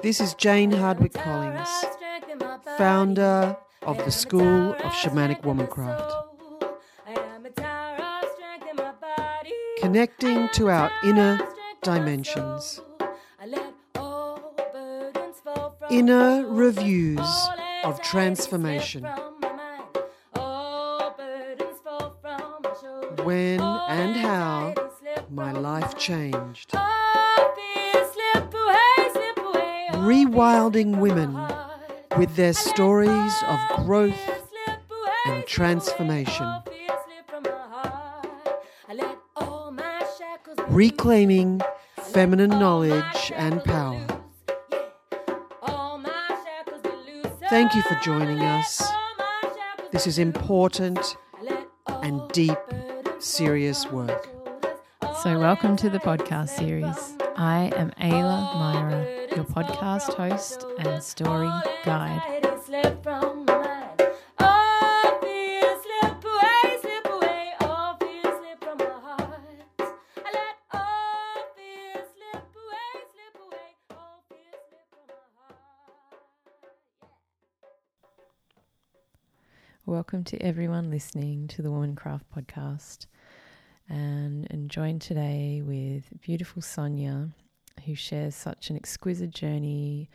This is Jane Hardwicke Collins, founder of the School of Shamanic Womancraft. Connecting to our inner dimensions. Inner reviews of transformation. When and how my life changed. Rewilding women with their stories of growth and transformation. Reclaiming feminine knowledge and power. Thank you for joining us. This is important and deep, serious work. So, welcome to the podcast series. I am Ayla Myra, your podcast host and story guide. Welcome to everyone listening to the Womancraft podcast. And, and joined today with beautiful Sonia, who shares such an exquisite journey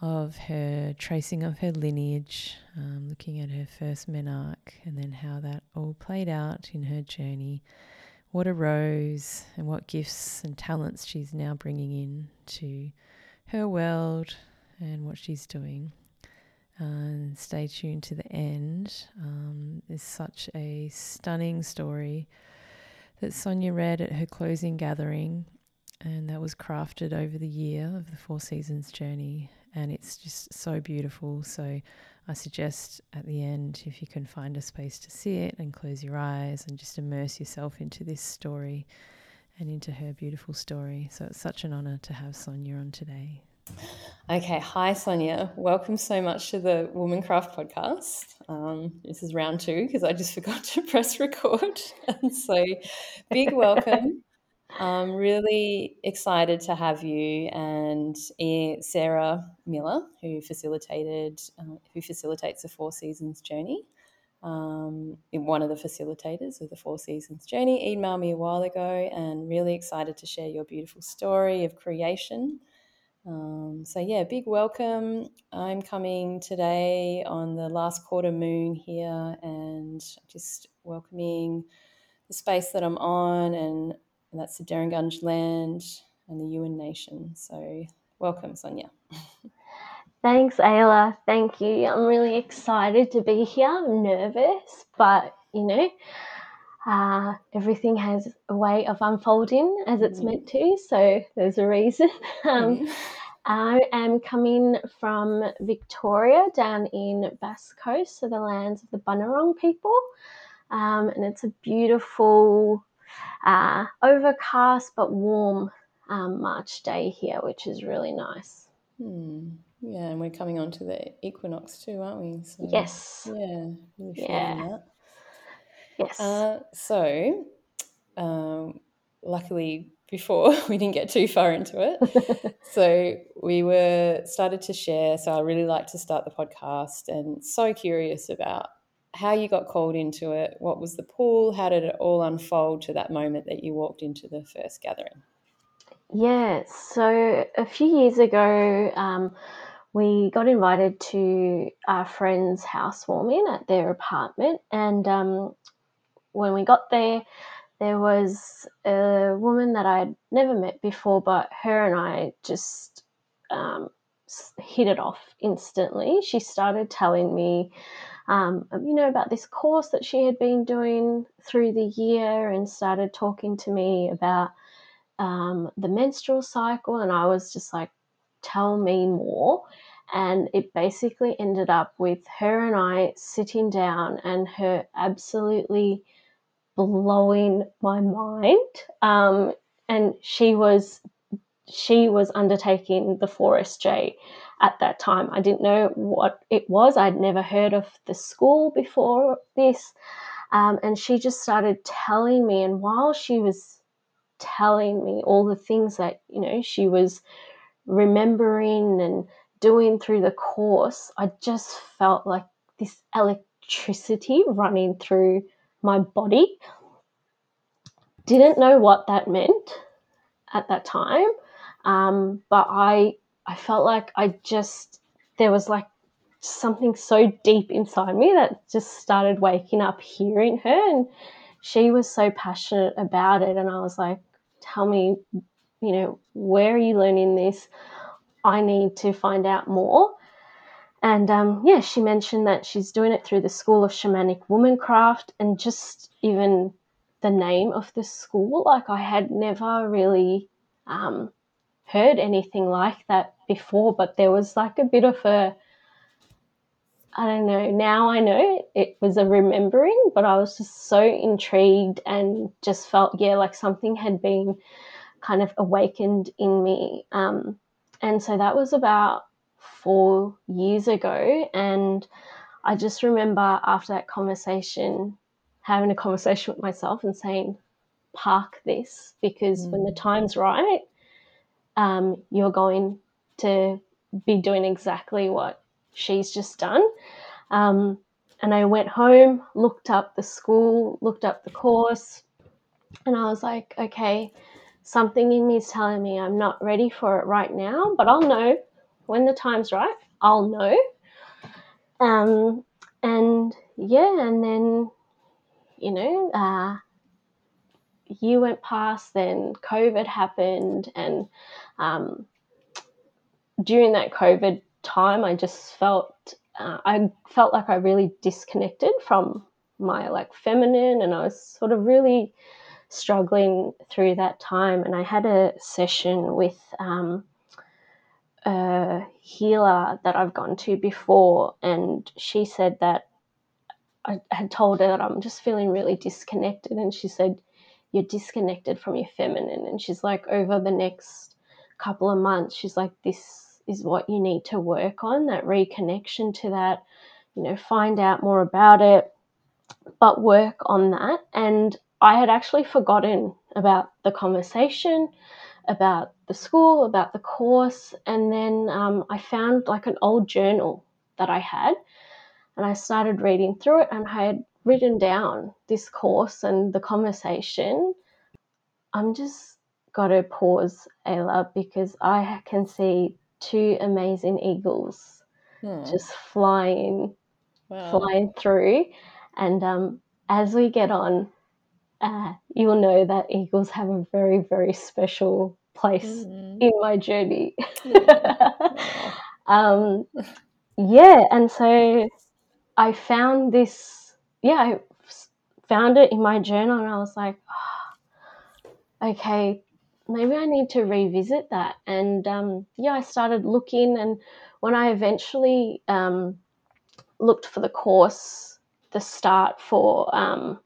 of her tracing of her lineage, um, looking at her first menarche, and then how that all played out in her journey, what arose, and what gifts and talents she's now bringing in to her world and what she's doing. And stay tuned to the end. Um, such a stunning story that Sonia read at her closing gathering, and that was crafted over the year of the Four Seasons journey. And it's just so beautiful. So I suggest at the end, if you can find a space to see it and close your eyes and just immerse yourself into this story and into her beautiful story. So it's such an honor to have Sonia on today. Okay, hi Sonia. Welcome so much to the Womancraft podcast. Um, this is round two because I just forgot to press record. and so, big welcome. I'm really excited to have you and Sarah Miller, who facilitated, uh, who facilitates the Four Seasons journey. Um, one of the facilitators of the Four Seasons journey emailed me a while ago, and really excited to share your beautiful story of creation um, so, yeah, big welcome. I'm coming today on the last quarter moon here and just welcoming the space that I'm on, and, and that's the Djiringanj land and the Yuin Nation. So, welcome, Sonia. Thanks, Ayla. Thank you. I'm really excited to be here. I'm nervous, but you know, uh, everything has a way of unfolding as it's meant to. So there's a reason. Um, mm-hmm. I am coming from Victoria down in Bass Coast, so the lands of the Bunurong people. Um, and it's a beautiful, uh, overcast but warm um, March day here, which is really nice. Hmm. Yeah, and we're coming on to the equinox too, aren't we? So, yes. Yeah, really yeah. that. Yes. Uh, so, um, luckily, before we didn't get too far into it, so we were started to share. So I really like to start the podcast, and so curious about how you got called into it. What was the pull? How did it all unfold to that moment that you walked into the first gathering? Yeah, so a few years ago, um, we got invited to our friend's housewarming at their apartment, and um, when we got there, there was a woman that I'd never met before, but her and I just um, hit it off instantly. She started telling me, um, you know, about this course that she had been doing through the year and started talking to me about um, the menstrual cycle. And I was just like, tell me more. And it basically ended up with her and I sitting down and her absolutely blowing my mind. Um, and she was she was undertaking the 4SJ at that time. I didn't know what it was. I'd never heard of the school before this. Um, and she just started telling me, and while she was telling me all the things that, you know, she was remembering and doing through the course, I just felt like this electricity running through my body. Didn't know what that meant at that time, um, but I I felt like I just there was like something so deep inside me that just started waking up hearing her and she was so passionate about it. And I was like tell me you know where are you learning this? I need to find out more. And um, yeah she mentioned that she's doing it through the school of shamanic womancraft and just even the name of the school. Like I had never really um, heard anything like that before but there was like a bit of a I don't know. Now I know it was a remembering, but I was just so intrigued and just felt, yeah, like something had been kind of awakened in me. Um, and so that was about four years ago. And I just remember after that conversation, having a conversation with myself and saying, park this because mm. when the mm. time's right, um, you're going to be doing exactly what she's just done. Um, and I went home, looked up the school, looked up the course, and I was like, okay, something in me is telling me I'm not ready for it right now, but I'll know when the time's right. I'll know. Um, and yeah, and then, you know, uh, year went past, then COVID happened, and um, during that COVID time, I just felt uh, I felt like I really disconnected from my like feminine, and I was sort of really struggling through that time. And I had a session with um, a healer that I've gone to before, and she said that I had told her that I'm just feeling really disconnected, and she said, You're disconnected from your feminine. And she's like, Over the next couple of months, she's like, This is what you need to work on that reconnection to that you know find out more about it but work on that and i had actually forgotten about the conversation about the school about the course and then um, i found like an old journal that i had and i started reading through it and i had written down this course and the conversation i'm just got to pause ayla because i can see two amazing eagles hmm. just flying, wow. flying through. And um, as we get on, uh, you will know that eagles have a very, very special place mm-hmm. in my journey. Yeah. um, yeah, and so I found this, yeah, I found it in my journal and I was like, oh, okay, maybe I need to revisit that. And um, yeah, I started looking, and when I eventually um, looked for the course, the start for um,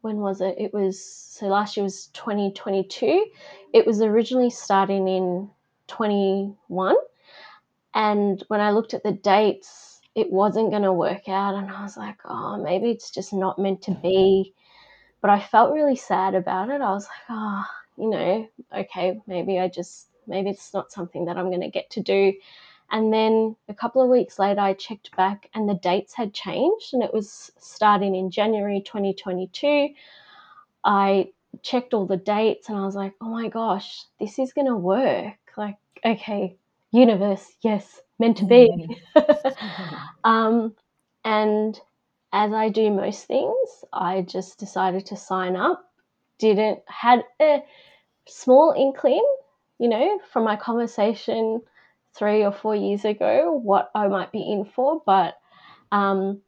when was it? It was so last year was 2022. It was originally starting in 21, and when I looked at the dates, it wasn't going to work out, and I was like, oh, maybe it's just not meant to be. Mm-hmm. But I felt really sad about it. I was like, oh, you know, okay, maybe I just, maybe it's not something that I'm going to get to do. And then a couple of weeks later, I checked back and the dates had changed and it was starting in January 2022. I checked all the dates and I was like, oh my gosh, this is going to work. Like, okay, universe, yes, meant to be. um, and as I do most things, I just decided to sign up. Didn't had a small inkling, you know, from my conversation three or four years ago, what I might be in for, but um,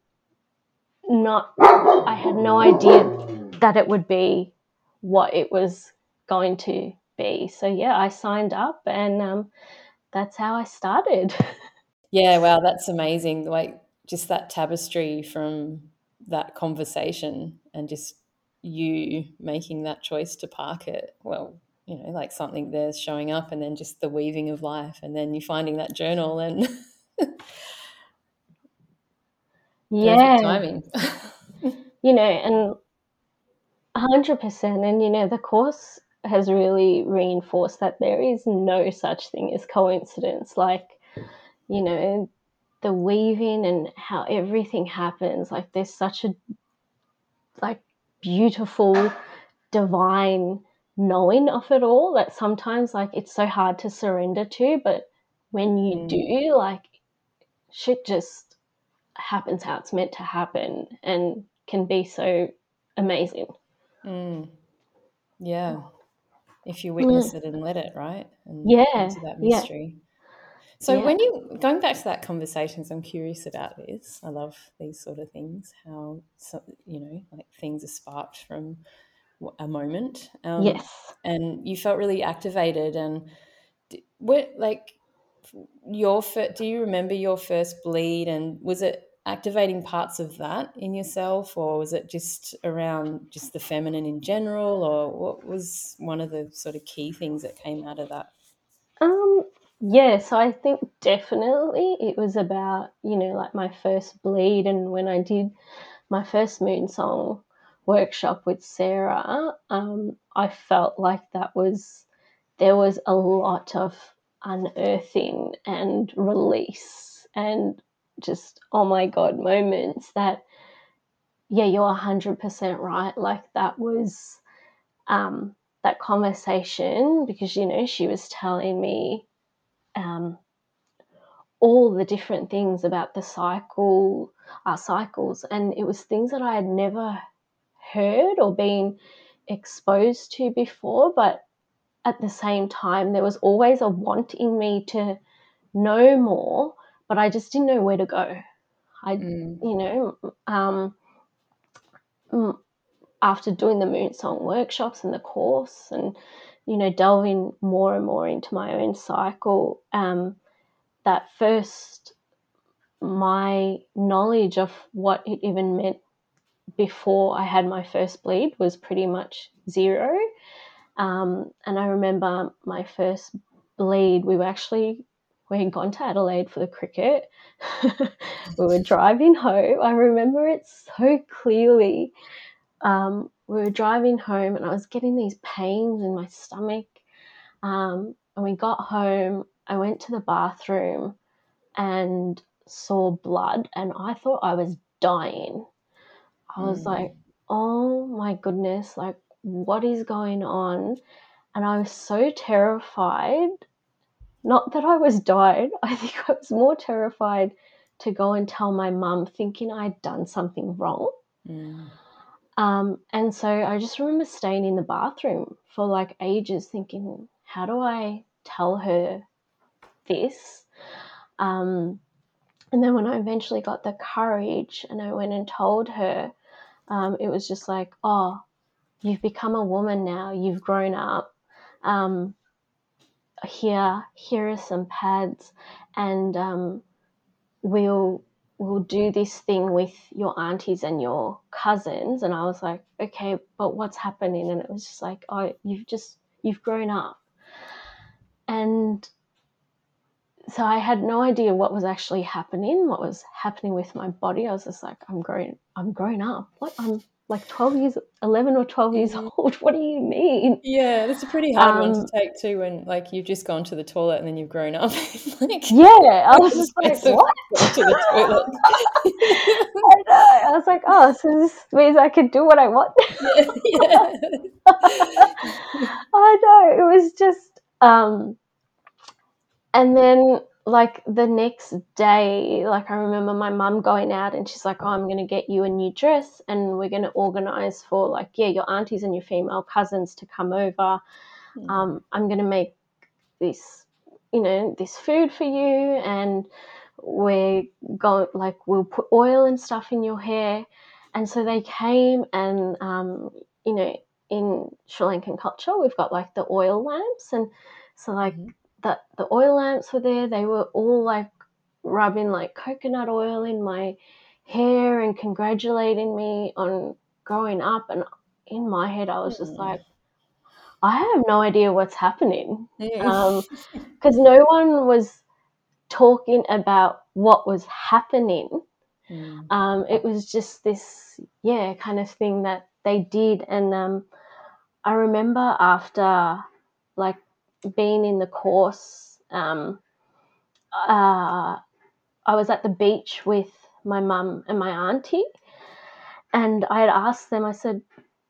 not, I had no idea that it would be what it was going to be. So, yeah, I signed up and um, that's how I started. Yeah, wow, that's amazing. Like, just that tapestry from that conversation and just you making that choice to park it. Well, you know, like something there's showing up and then just the weaving of life and then you finding that journal and yeah timing. you know, and hundred percent and you know, the course has really reinforced that there is no such thing as coincidence. Like, you know, the weaving and how everything happens. Like, there's such a like beautiful, divine knowing of it all that sometimes like it's so hard to surrender to. But when you Mm. do, like, shit just happens how it's meant to happen and can be so amazing. Mm. Yeah. If you witness it and let it, right? And Yeah, into that yeah. mystery. So Yeah. when you going back to that conversation, 'cause I'm curious about this. I love these sort of things. How so, you know, like things are sparked from a moment. Um, yes. and you felt really activated. And what like your first? Do you remember your first bleed? And was it activating parts of that in yourself, or was it just around just the feminine in general, or what was one of the sort of key things that came out of that? Um, yeah, so I think definitely it was about, you know, like my first bleed and when I did my first moon song workshop with Sarah, um, I felt like that was there was a lot of unearthing and release and just oh my god moments that yeah you're 100% right. Like that was um, that conversation because you know she was telling me um, all the different things about the cycle our cycles. And it was things that i had never heard or been exposed to before but at the same time there was always a want in me to know more but i just didn't know where to go i Mm. you know um, after doing the moon song workshops and the course and you know delving more and more into my own cycle um, that first my knowledge of what it even meant before i had my first bleed was pretty much zero um, and i remember my first bleed we were actually we had gone to adelaide for the cricket we were driving home i remember it so clearly um, we were driving home and I was getting these pains in my stomach. Um, and we got home, I went to the bathroom and saw blood, and I thought I was dying. I was Mm. like, oh my goodness, like, what is going on? And I was so terrified. Not that I was dying, I think I was more terrified to go and tell my mum, thinking I'd done something wrong. Mm. Um, and so I just remember staying in the bathroom for like ages thinking, how do I tell her this? Um, and then when I eventually got the courage and I went and told her, um, it was just like, oh, you've become a woman now, you've grown up. Um, here, here are some pads, and um, we'll we'll do this thing with your aunties and your cousins. And i was like okay but what's happening? And it was just like oh you've just you've grown up. And so i had no idea what was actually happening what was happening with my body. I was just like i'm grown i'm grown up. What i'm like 12 years 11 or 12 years Mm. old what do you mean Yeah, that's a pretty hard one to Um, take too when like you've just gone to the toilet and then you've grown up. like yeah i was just like what to the toilet. I, know. I was like oh so this means i can do what i want yeah. I know it was just um and then like the next day like I remember my mum going out and she's like oh I'm going to get you a new dress and we're going to organize for like yeah your aunties and your female cousins to come over Mm. um I'm going to make this you know this food for you and we're going like we'll put oil and stuff in your hair and so they came and um you know in Sri Lankan culture we've got like the oil lamps and so like Mhm. That the oil lamps were there they were all like rubbing like coconut oil in my hair and congratulating me on growing up and in my head I was just Mm. like I have no idea what's happening Mm. um because no one was talking about what was happening Mm. um, it was just this yeah kind of thing that they did and um, I remember after like being in the course, um, uh, I was at the beach with my mum and my auntie, and I had asked them. I said,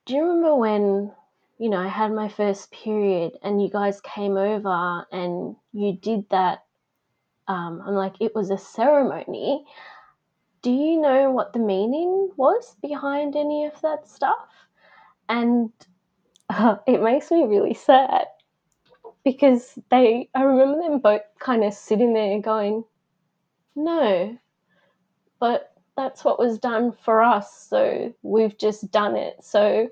"Do you remember when?" You know, I had my first period, and you guys came over and you did that. Um, I'm like, it was a ceremony. Do you know what the meaning was behind any of that stuff? And uh, it makes me really sad because they, I remember them both kind of sitting there going, no, but that's what was done for us. So we've just done it. So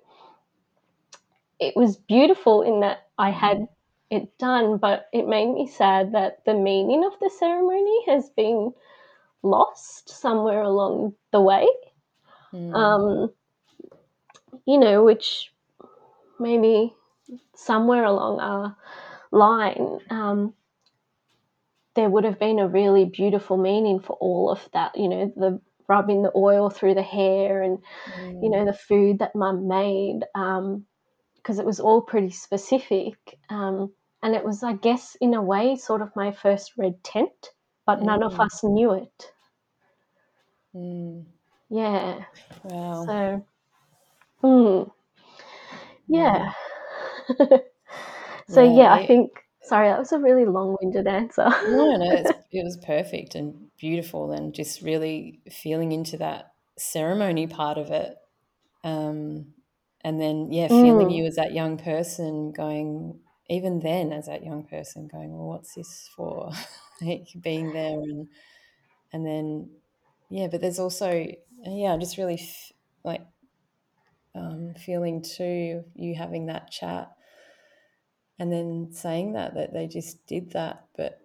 it was beautiful in that I had it done, but it made me sad that the meaning of the ceremony has been lost somewhere along the way. Mm. Um, you know, which maybe somewhere along our line, um, there would have been a really beautiful meaning for all of that. You know, the rubbing the oil through the hair and, Mm. you know, the food that mum made, because it was all pretty specific. Um, and it was, I guess, in a way, sort of my first red tent, but none of Mm. us knew it. Mm. Yeah. Wow. So, hmm. yeah. so, Yeah, yeah, I think, sorry, that was a really long winded answer. no, no, it's, it was perfect and beautiful, and just really feeling into that ceremony part of it. Um, and then, yeah, feeling Mm. you as that young person going, even then, as that young person going, well, what's this for? like being there, and and then, yeah, but there's also, yeah, just really f- like um, feeling too, you having that chat and then saying that that they just did that but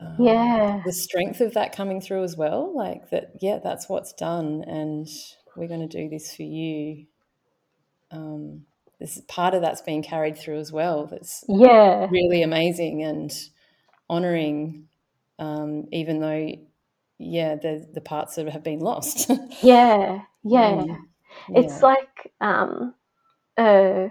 um, yeah. the strength of that coming through as well like that yeah that's what's done and we're going to do this for you um, this part of that's being carried through as well that's Yeah. really amazing and honoring um, even though yeah the the parts that have been lost Yeah. Yeah. Mm, It's like, um, uh,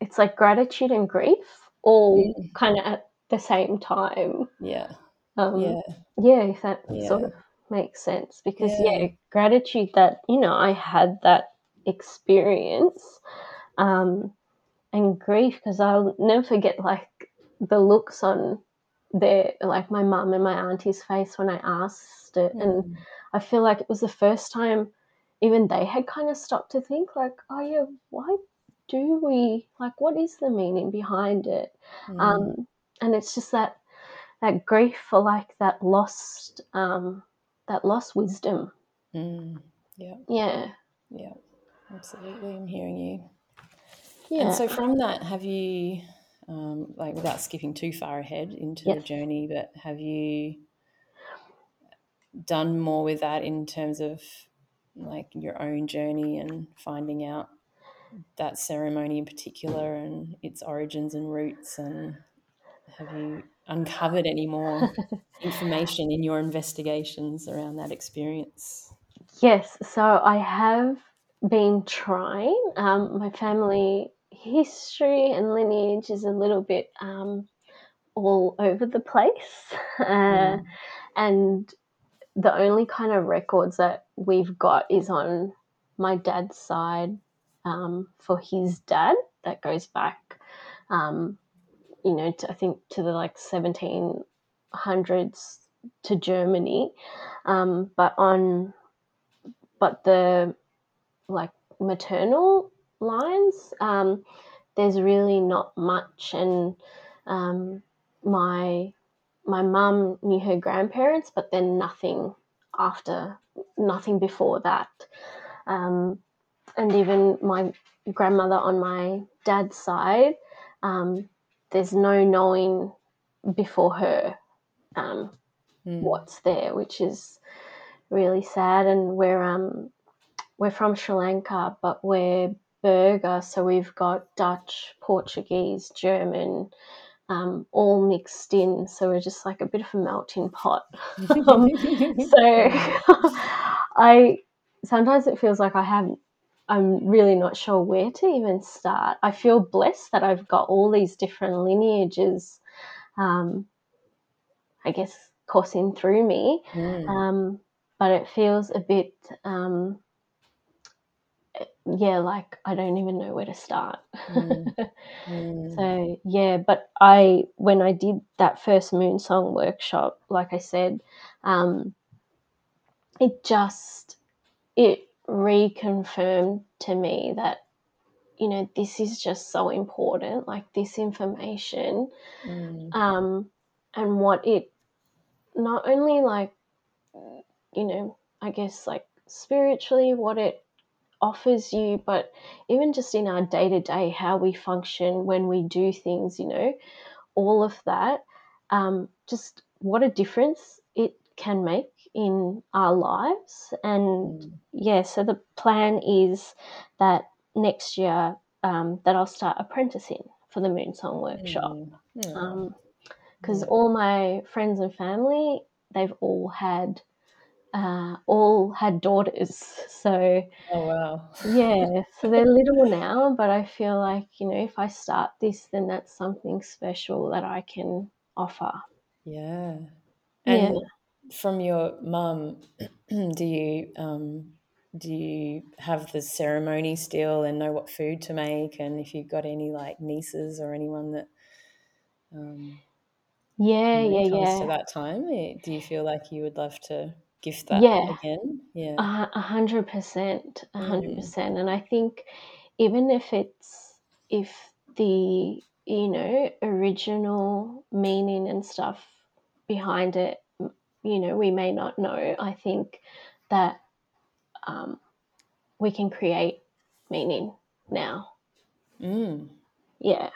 it's like gratitude and grief all Mm. kind of at the same time. yeah Um, yeah yeah, if that sort of makes sense. Because, Yeah. yeah. gratitude that, you know, I had that experience um, and grief because I'll never forget, like, the looks on their, like, my mum and my auntie's face when I asked it. And Mm. I feel like it was the first time even they had kind of stopped to think, like, oh, yeah, why do we, like, what is the meaning behind it? Mm. Um, and it's just that that grief for like that lost um, that lost wisdom. Mm. yeah Yeah, Yeah, absolutely. I'm hearing you. yeah, And so, from that, have you, um, like, without skipping too far ahead into the journey, but have you done more with that in terms of like your own journey and finding out that ceremony in particular and its origins and roots? And have you uncovered any more information in your investigations around that experience? yes. So I have been trying. Um, my family history and lineage is a little bit um, all over the place, uh, Mm. and the only kind of records that we've got is on my dad's side um, for his dad that goes back um, you know to, i think to the like 1700s to germany. Um, but on but the like maternal lines um, there's really not much. And um, my my mum knew her grandparents but then nothing after nothing before that. Um, and even my grandmother on my dad's side um, there's no knowing before her um, Mm. what's there which is really sad. And we're um we're from Sri Lanka but we're Burgher so we've got Dutch Portuguese German um, all mixed in. So we're just like a bit of a melting pot. Um, so I sometimes it feels like I have I'm really not sure where to even start. I feel blessed that I've got all these different lineages, um, I guess, coursing through me. Mm. Um, but it feels a bit, um, yeah, like I don't even know where to start. Mm. Mm. So yeah, but I when I did that first moon song workshop, like I said, um, it just it reconfirmed to me that you know this is just so important, like this information, Mm. um, and what it not only like you know I guess like spiritually what it offers you, but even just in our day to day, how we function when we do things, you know, all of that, um, just what a difference it can make in our lives. And Mm. yeah, so the plan is that next year um, that I'll start apprenticing for the Moon Song Workshop Mm. Because Yeah. all my friends and family they've all had uh, all had daughters so Oh wow. yeah so they're little now but i feel like you know if i start this then that's something special that i can offer Yeah. yeah And from your mum, do you um, do you have the ceremony still and know what food to make? And if you've got any like nieces or anyone that um, yeah know, yeah to that time, eh, do you feel like you would love to gift that yeah again? Yeah. a hundred percent a hundred Mm. percent and i think even if it's if the you know original meaning and stuff behind it you know we may not know. I think that um, we can create meaning now. Mm. yeah.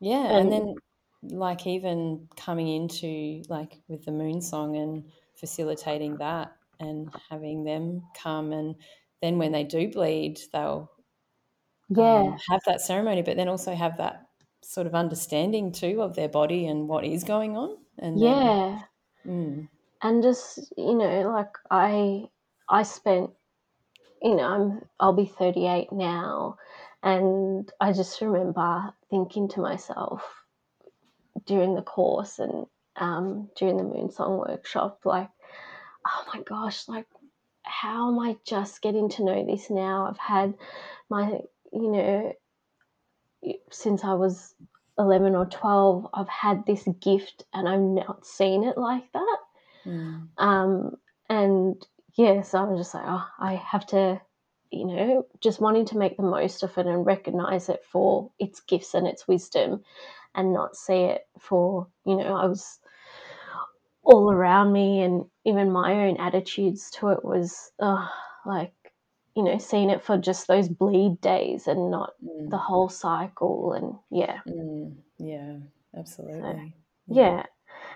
Yeah, and and then like even coming into like with the moon song and facilitating that and having them come and then when they do bleed, they'll yeah. um, have that ceremony, but then also have that sort of understanding too of their body and what is going on, and then yeah. Mm, and just you know like i i spent you know i'm i'll be 38 now and i just remember thinking to myself during the course and um, during the moon song workshop like oh my gosh like how am i just getting to know this now? I've had my you know since i was 11 or 12 i've had this gift and i've not seen it like that mm, um, and yeah, so I was just like, oh, I have to, you know, just wanting to make the most of it and recognize it for its gifts and its wisdom and not see it for, you know, I was all around me and even my own attitudes to it was uh, like, you know, seeing it for just those bleed days and not mm, the whole cycle. And yeah, mm, yeah, absolutely. yeah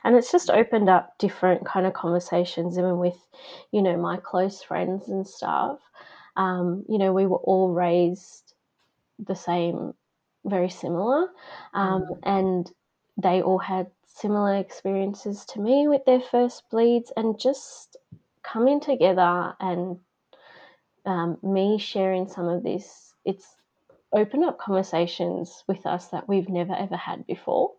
and it's just opened up different kind of conversations even with you know my close friends and stuff. Um, you know we were all raised the same very similar um, Mm, and they all had similar experiences to me with their first bleeds and just coming together and um, me sharing some of this it's opened up conversations with us that we've never ever had before.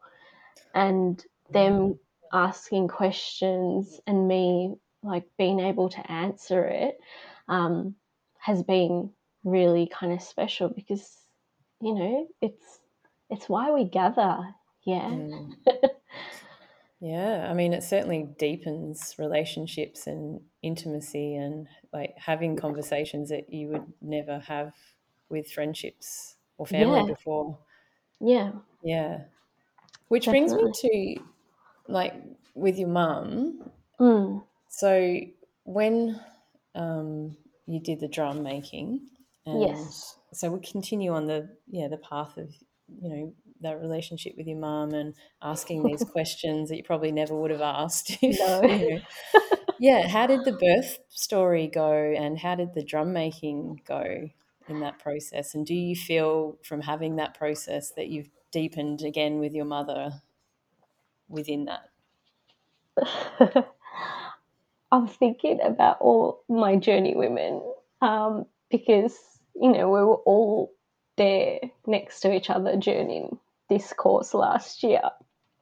And them asking questions and me like being able to answer it um, has been really kind of special because you know it's it's why we gather yeah mm. Yeah, I mean, it certainly deepens relationships and intimacy and like having conversations that you would never have with friendships or family yeah before. yeah Yeah. Which brings me to like with your mum. mm, So when um, you did the drum making, and yes. so we continue on the yeah the path of you know that relationship with your mum and asking these questions that you probably never would have asked if no. you know. Yeah how did the birth story go and how did the drum making go in that process? And do you feel from having that process that you've deepened again with your mother within that I'm thinking about all my journey women um, because you know, we were all there next to each other during this course last year,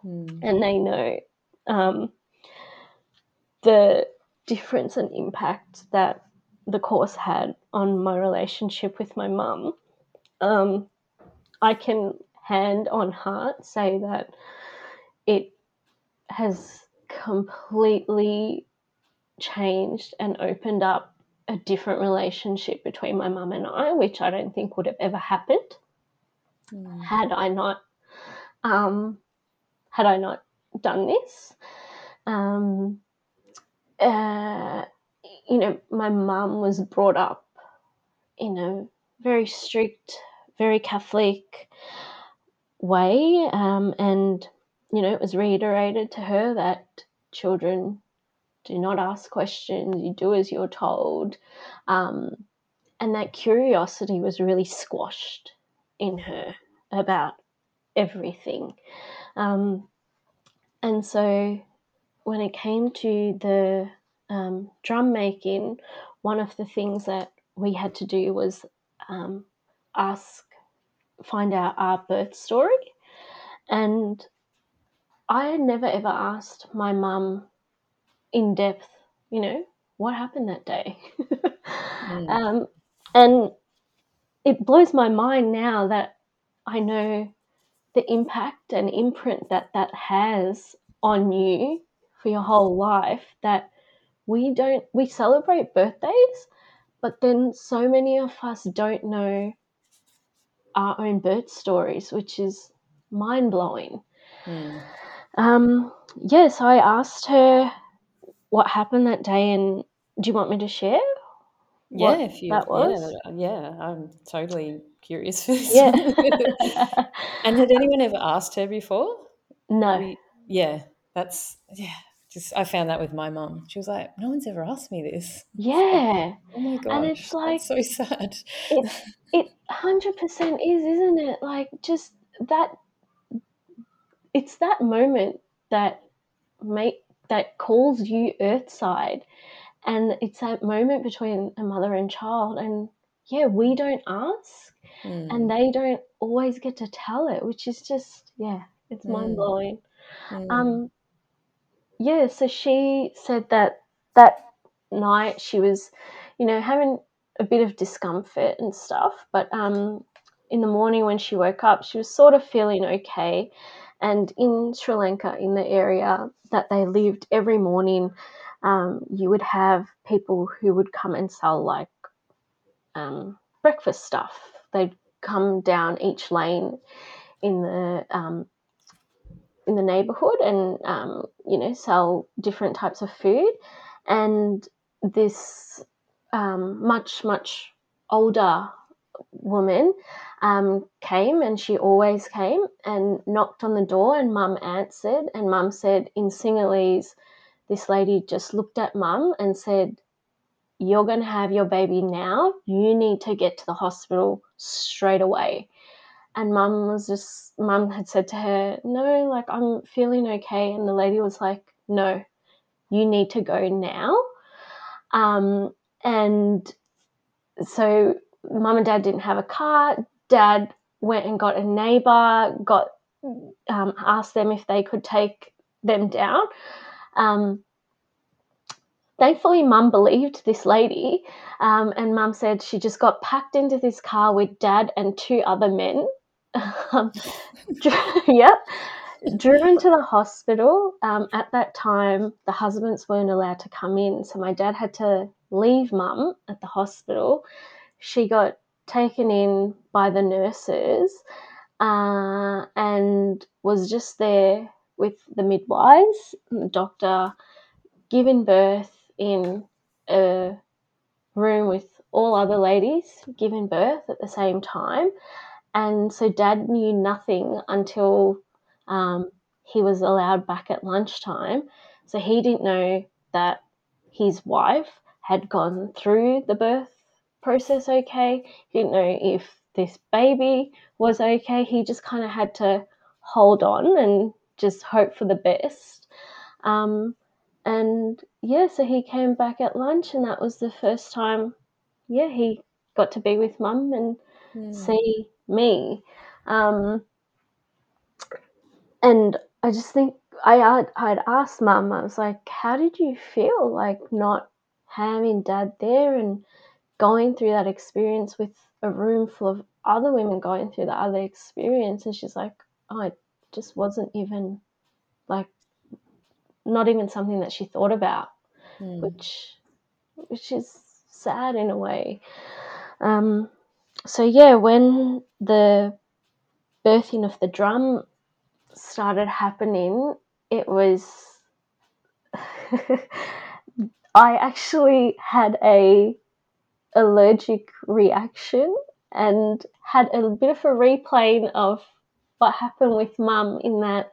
Mm. and they know um, the difference and impact that the course had on my relationship with my mum. Um, I can hand on heart say that it has completely changed and opened up a different relationship between my mum and I, which I don't think would have ever happened Mm. had I not um, had I not done this. Um, uh, you know, my mum was brought up in a very strict, very Catholic way, um, and you know, it was reiterated to her that children do not ask questions, you do as you're told. Um, and that curiosity was really squashed in her about everything. Um, and so when it came to the um, drum making, one of the things that we had to do was um, ask, find out our birth story. And I had never ever asked my mum in depth, you know, what happened that day. Mm. um, and it blows my mind now that I know the impact and imprint that that has on you for your whole life that we don't we celebrate birthdays but then so many of us don't know our own birth stories which is mind-blowing Mm. Um yeah so i asked her what happened that day and do you want me to share Yeah, what if you, that was yeah, yeah, I'm totally curious for this. yeah and had anyone ever asked her before? no We, yeah, that's yeah. Just I found that with my mum. She was like, "No one's ever asked me this." yeah Oh my gosh, and it's like that's so sad. it it 100% is isn't it like just that it's that moment that make that calls you earthside. And it's that moment between a mother and child. And yeah we don't ask. Mm, and they don't always get to tell it which is just yeah it's Mm. mind blowing mm, um yeah so she said that that night she was you know having a bit of discomfort and stuff. But um in the morning when she woke up she was sort of feeling okay and in sri lanka in the area that they lived every morning um, you would have people who would come and sell like um, breakfast stuff. They'd come down each lane in the um, in the neighborhood and um, you know sell different types of food. And this um, much much older woman um, came and she always came and knocked on the door and mum answered and mum said in Sinhalese this lady just looked at mum and said you're going to have your baby now. You need to get to the hospital straight away. And mum was just mum had said to her no like i'm feeling okay. And the lady was like no you need to go now. Um, and so mum and dad didn't have a car. Dad went and got a neighbor got um, asked them if they could take them down. Um, thankfully mum believed this lady um, and mum said she just got packed into this car with dad and two other men. Um, yep driven to the hospital. Um, at that time the husbands weren't allowed to come in so my dad had to leave mum at the hospital she got taken in by the nurses uh, and was just there with the midwives the doctor giving birth in a room with all other ladies giving birth at the same time. And so dad knew nothing until um, he was allowed back at lunchtime. So he didn't know that his wife had gone through the birth process okay he didn't know if this baby was okay he just kind of had to hold on and just hope for the best um, and yeah so he came back at lunch and that was the first time yeah he got to be with mum and Mm. see me. Um, and I just think I had, I'd asked mum, I was like, how did you feel like not having dad there and going through that experience with a room full of other women going through the other experience? And she's like, oh, it just wasn't even like, not even something that she thought about, Mm. which, which is sad in a way. Um, so yeah, when the birthing of the drum started happening, it was. I actually had a allergic reaction and had a bit of a replaying of what happened with mum in that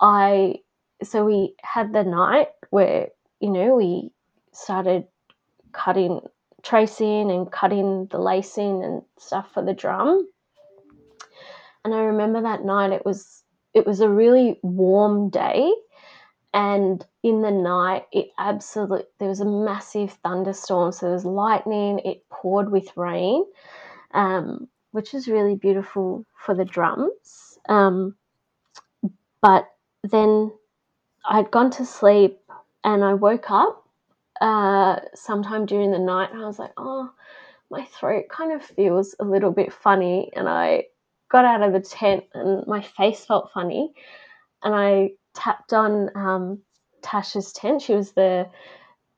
I so we had the night where you know we started cutting tracing and cutting the lacing and stuff for the drum. And I remember that night it was it was a really warm day and in the night it absolutely there was a massive thunderstorm. So there was lightning it poured with rain um, which is really beautiful for the drums. Um, but then I'd gone to sleep and I woke up uh, sometime during the night and I was like oh my throat kind of feels a little bit funny. And I got out of the tent and my face felt funny. And I tapped on um, Tasha's tent. She was the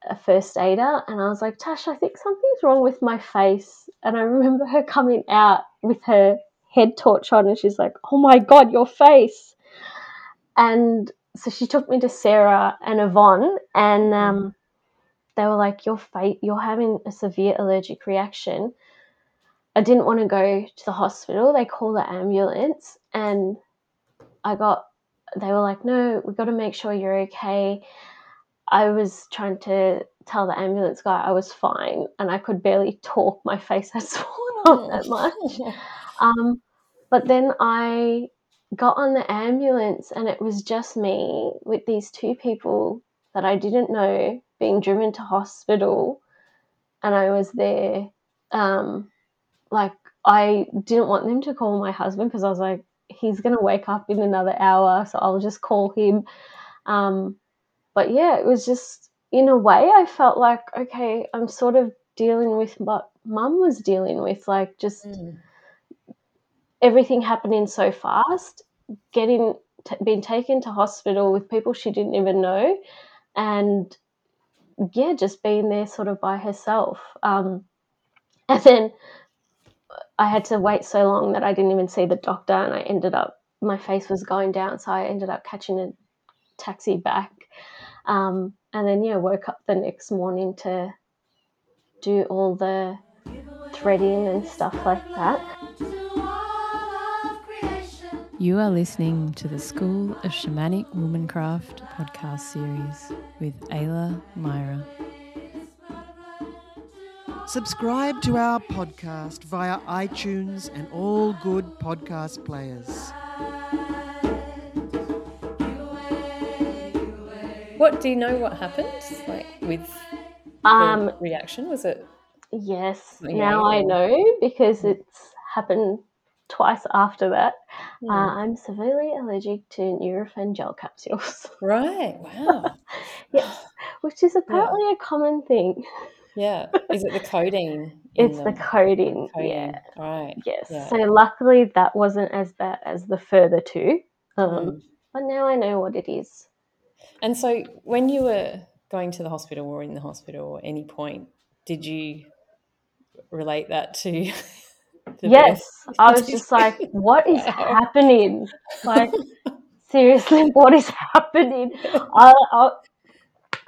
a first aider, and I was like, Tash, I think something's wrong with my face. And I remember her coming out with her head torch on, and she's like, Oh my god, your face! And so she took me to Sarah and Yvonne, and um, they were like, "Your face, you're having a severe allergic reaction." I didn't want to go to the hospital. They called the ambulance, and I got. They were like, "No, we got to make sure you're okay." I was trying to tell the ambulance guy I was fine, and I could barely talk. My face had swollen up that much. Um, but then I got on the ambulance, and it was just me with these two people that I didn't know being driven to hospital, and I was there. Um, like I didn't want them to call my husband because I was like, he's gonna wake up in another hour, so I'll just call him. Um, but yeah, it was just in a way I felt like okay, I'm sort of dealing with what mum was dealing with, like just Mm. everything happening so fast, getting t- being taken to hospital with people she didn't even know, and yeah, just being there sort of by herself. Um, and then I had to wait so long that I didn't even see the doctor, and I ended up my face was going down, so I ended up catching a taxi back, um, and then yeah, woke up the next morning to do all the threading and stuff like that. You are listening to the School of Shamanic Womancraft podcast series with Ayla Myra. Subscribe to our podcast via iTunes and all good podcast players. What do you know? What happened? Like with the Um, reaction? Was it? yes, Yeah. now I know because it's happened twice after that. Hmm. Uh, I'm severely allergic to Nurofen gel capsules, right. Wow. yes, which is apparently a common thing. Yeah. Is it the codeine? It's the them? codeine, codeine. yeah. Right. Yes. Yeah. So luckily that wasn't as bad as the further two. Um, Mm. But now I know what it is. And so, when you were going to the hospital or in the hospital at any point, did you relate that to? the yes. birth? I was just like, what is happening? Like, seriously, what is happening? I, I,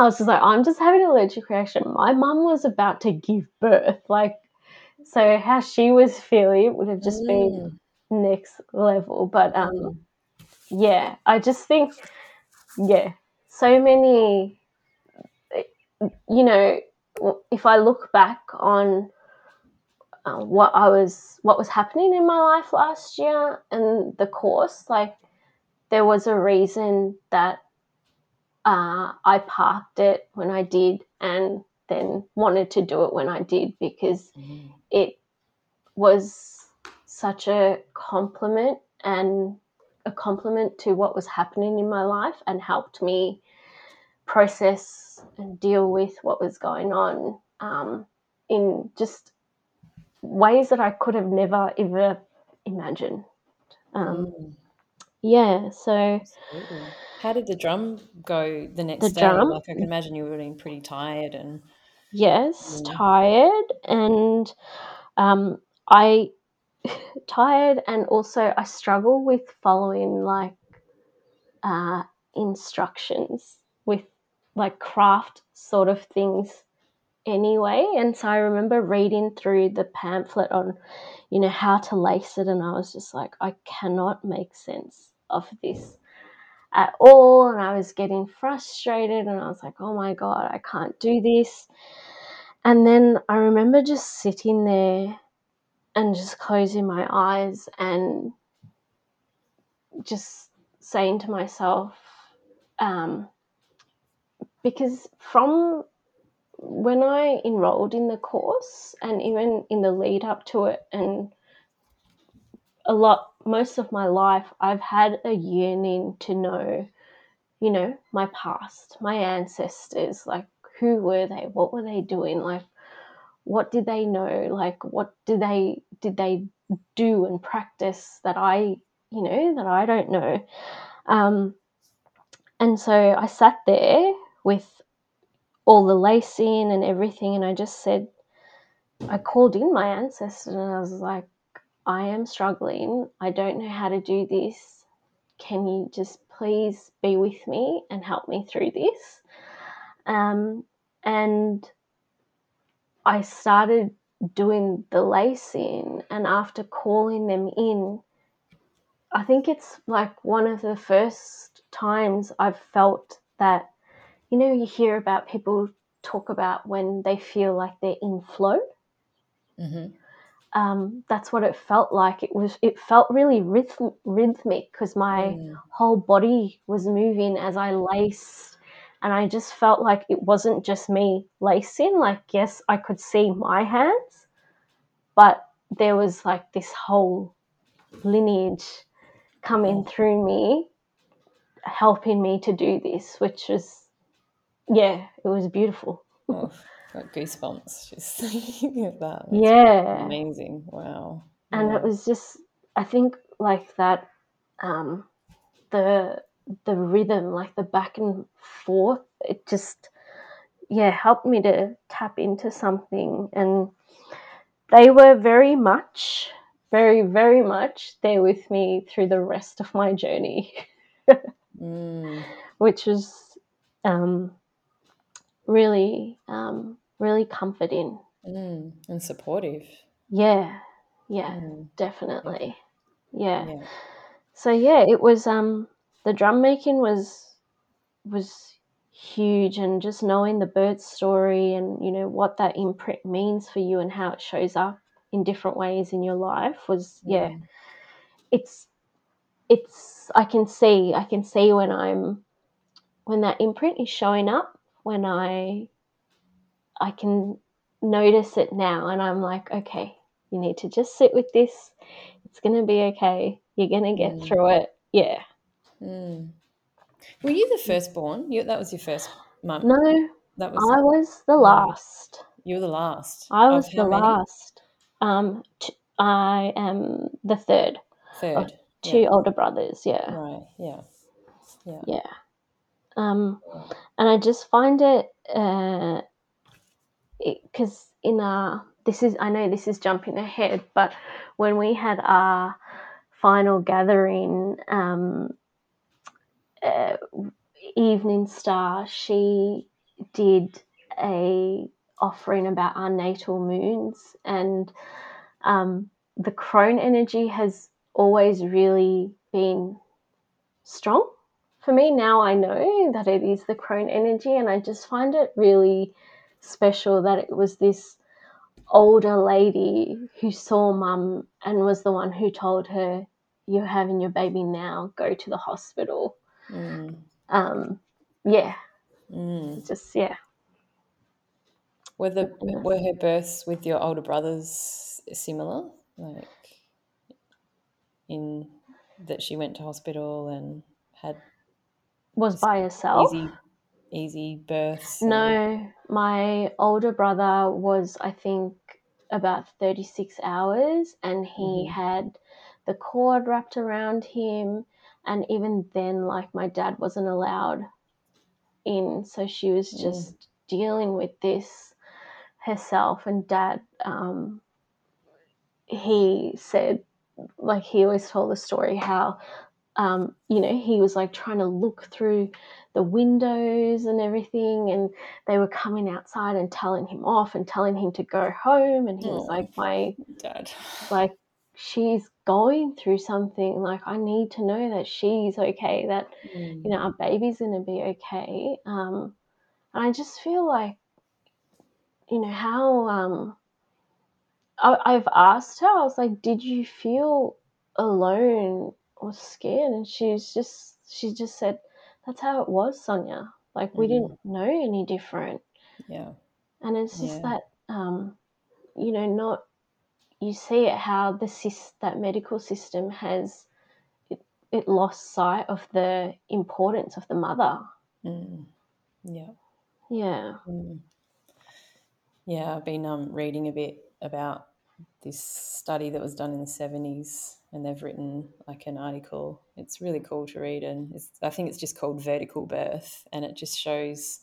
I was just like, I'm just having an allergic reaction. My mum was about to give birth. Like, so how she was feeling would have just been Mm, next level. But um, mm, yeah, I just think, yeah, so many, you know, if I look back on uh, what I was, what was happening in my life last year and the course, like there was a reason that uh, I parked it when I did, and then wanted to do it when I did because Mhm. it was such a compliment and a compliment to what was happening in my life and helped me process and deal with what was going on um, in just ways that I could have never ever imagined. Um, Mm. Yeah, so Absolutely. How did the drum go the next the day? drum, Like I can imagine you were been pretty tired and yes, yeah. tired, and um, I tired, and also I struggle with following like uh, instructions with like craft sort of things anyway. And so I remember reading through the pamphlet on, you know, how to lace it, and I was just like, I cannot make sense of this at all. And I was getting frustrated, and I was like, oh my God, I can't do this. And then I remember just sitting there and just closing my eyes and just saying to myself, um, because from when I enrolled in the course and even in the lead up to it, and a lot, most of my life, I've had a yearning to know, you know, my past, my ancestors, like who were they, what were they doing, like what did they know, like what did they did they do and practice that I, you know, that I don't know. Um, and so I sat there with all the lacing and everything, and I just said, I called in my ancestors and I was like, I am struggling. I don't know how to do this. Can you just please be with me and help me through this? Um, and I started doing the lacing, and after calling them in, I think it's like one of the first times I've felt that, you know, you hear about people talk about when they feel like they're in flow. hmm Um, that's what it felt like. It was. It felt really rhythm, rhythmic because my Mm. whole body was moving as I laced, and I just felt like it wasn't just me lacing. Like, yes, I could see my hands, but there was like this whole lineage coming through me, helping me to do this, which was, yeah, it was beautiful. Got goosebumps just thinking of that. That's Yeah. amazing. Wow. and Yeah. it was just i think like that um the the rhythm like the back and forth it just yeah helped me to tap into something and they were very much very very much there with me through the rest of my journey Mm. which was um really um really comforting Mm. And supportive. yeah yeah Mm. definitely yeah Yeah. so yeah it was um the drum making was was huge and just knowing the bird story and you know what that imprint means for you and how it shows up in different ways in your life was yeah Mm. it's it's i can see i can see when i'm when that imprint is showing up when i i can notice it now and i'm like okay you need to just sit with this it's going to be okay you're going to get Mm. through it yeah Mm. Were you the firstborn? You, that was your first mum. no That was i was the last you were the last. I was the many? last. Um, t- I am the third Third. two Yeah. older brothers. Yeah, Right. Yeah. Yeah. yeah. Um, and I just find it because in our this is I know this is jumping ahead, but when we had our final gathering, um, uh, Evening Star, she did a offering about our natal moons and um, the crone energy has always really been strong for me. Now i know that it is the crone energy and i just find it really special that it was this older lady who saw mum and was the one who told her you're having your baby now go to the hospital Mm. um, yeah Mm. just yeah Were the were her births with your older brothers similar? Like in that she went to hospital and had Was by herself. easy easy births. No, my older brother was, I think, about 36 hours, and he Mhm. had the cord wrapped around him. And even then, like, my dad wasn't allowed in, so she was Mm. just dealing with this herself. And dad, um, he said, like, he always told the story how, um, you know, he was like trying to look through the windows and everything, and they were coming outside and telling him off and telling him to go home. And he was like, my, Dad. like, she's going through something. Like, I need to know that she's okay, that, Mm. you know, our baby's going to be okay. Um, and I just feel like, you know, how, um, I, I've asked her, I was like, did you feel alone or scared? And she's just, she just said, that's how it was, Sonia. Like, we Mhm. didn't know any different. Yeah. And it's just Yeah. that, um, you know, not, you see it how the sys- that medical system has, it, it lost sight of the importance of the mother. Mm. Yeah. Yeah. Mm. Yeah, I've been um, reading a bit about this study that was done in the 70s, and they've written like an article. It's really cool to read, and it's, I think it's just called Vertical Birth, and it just shows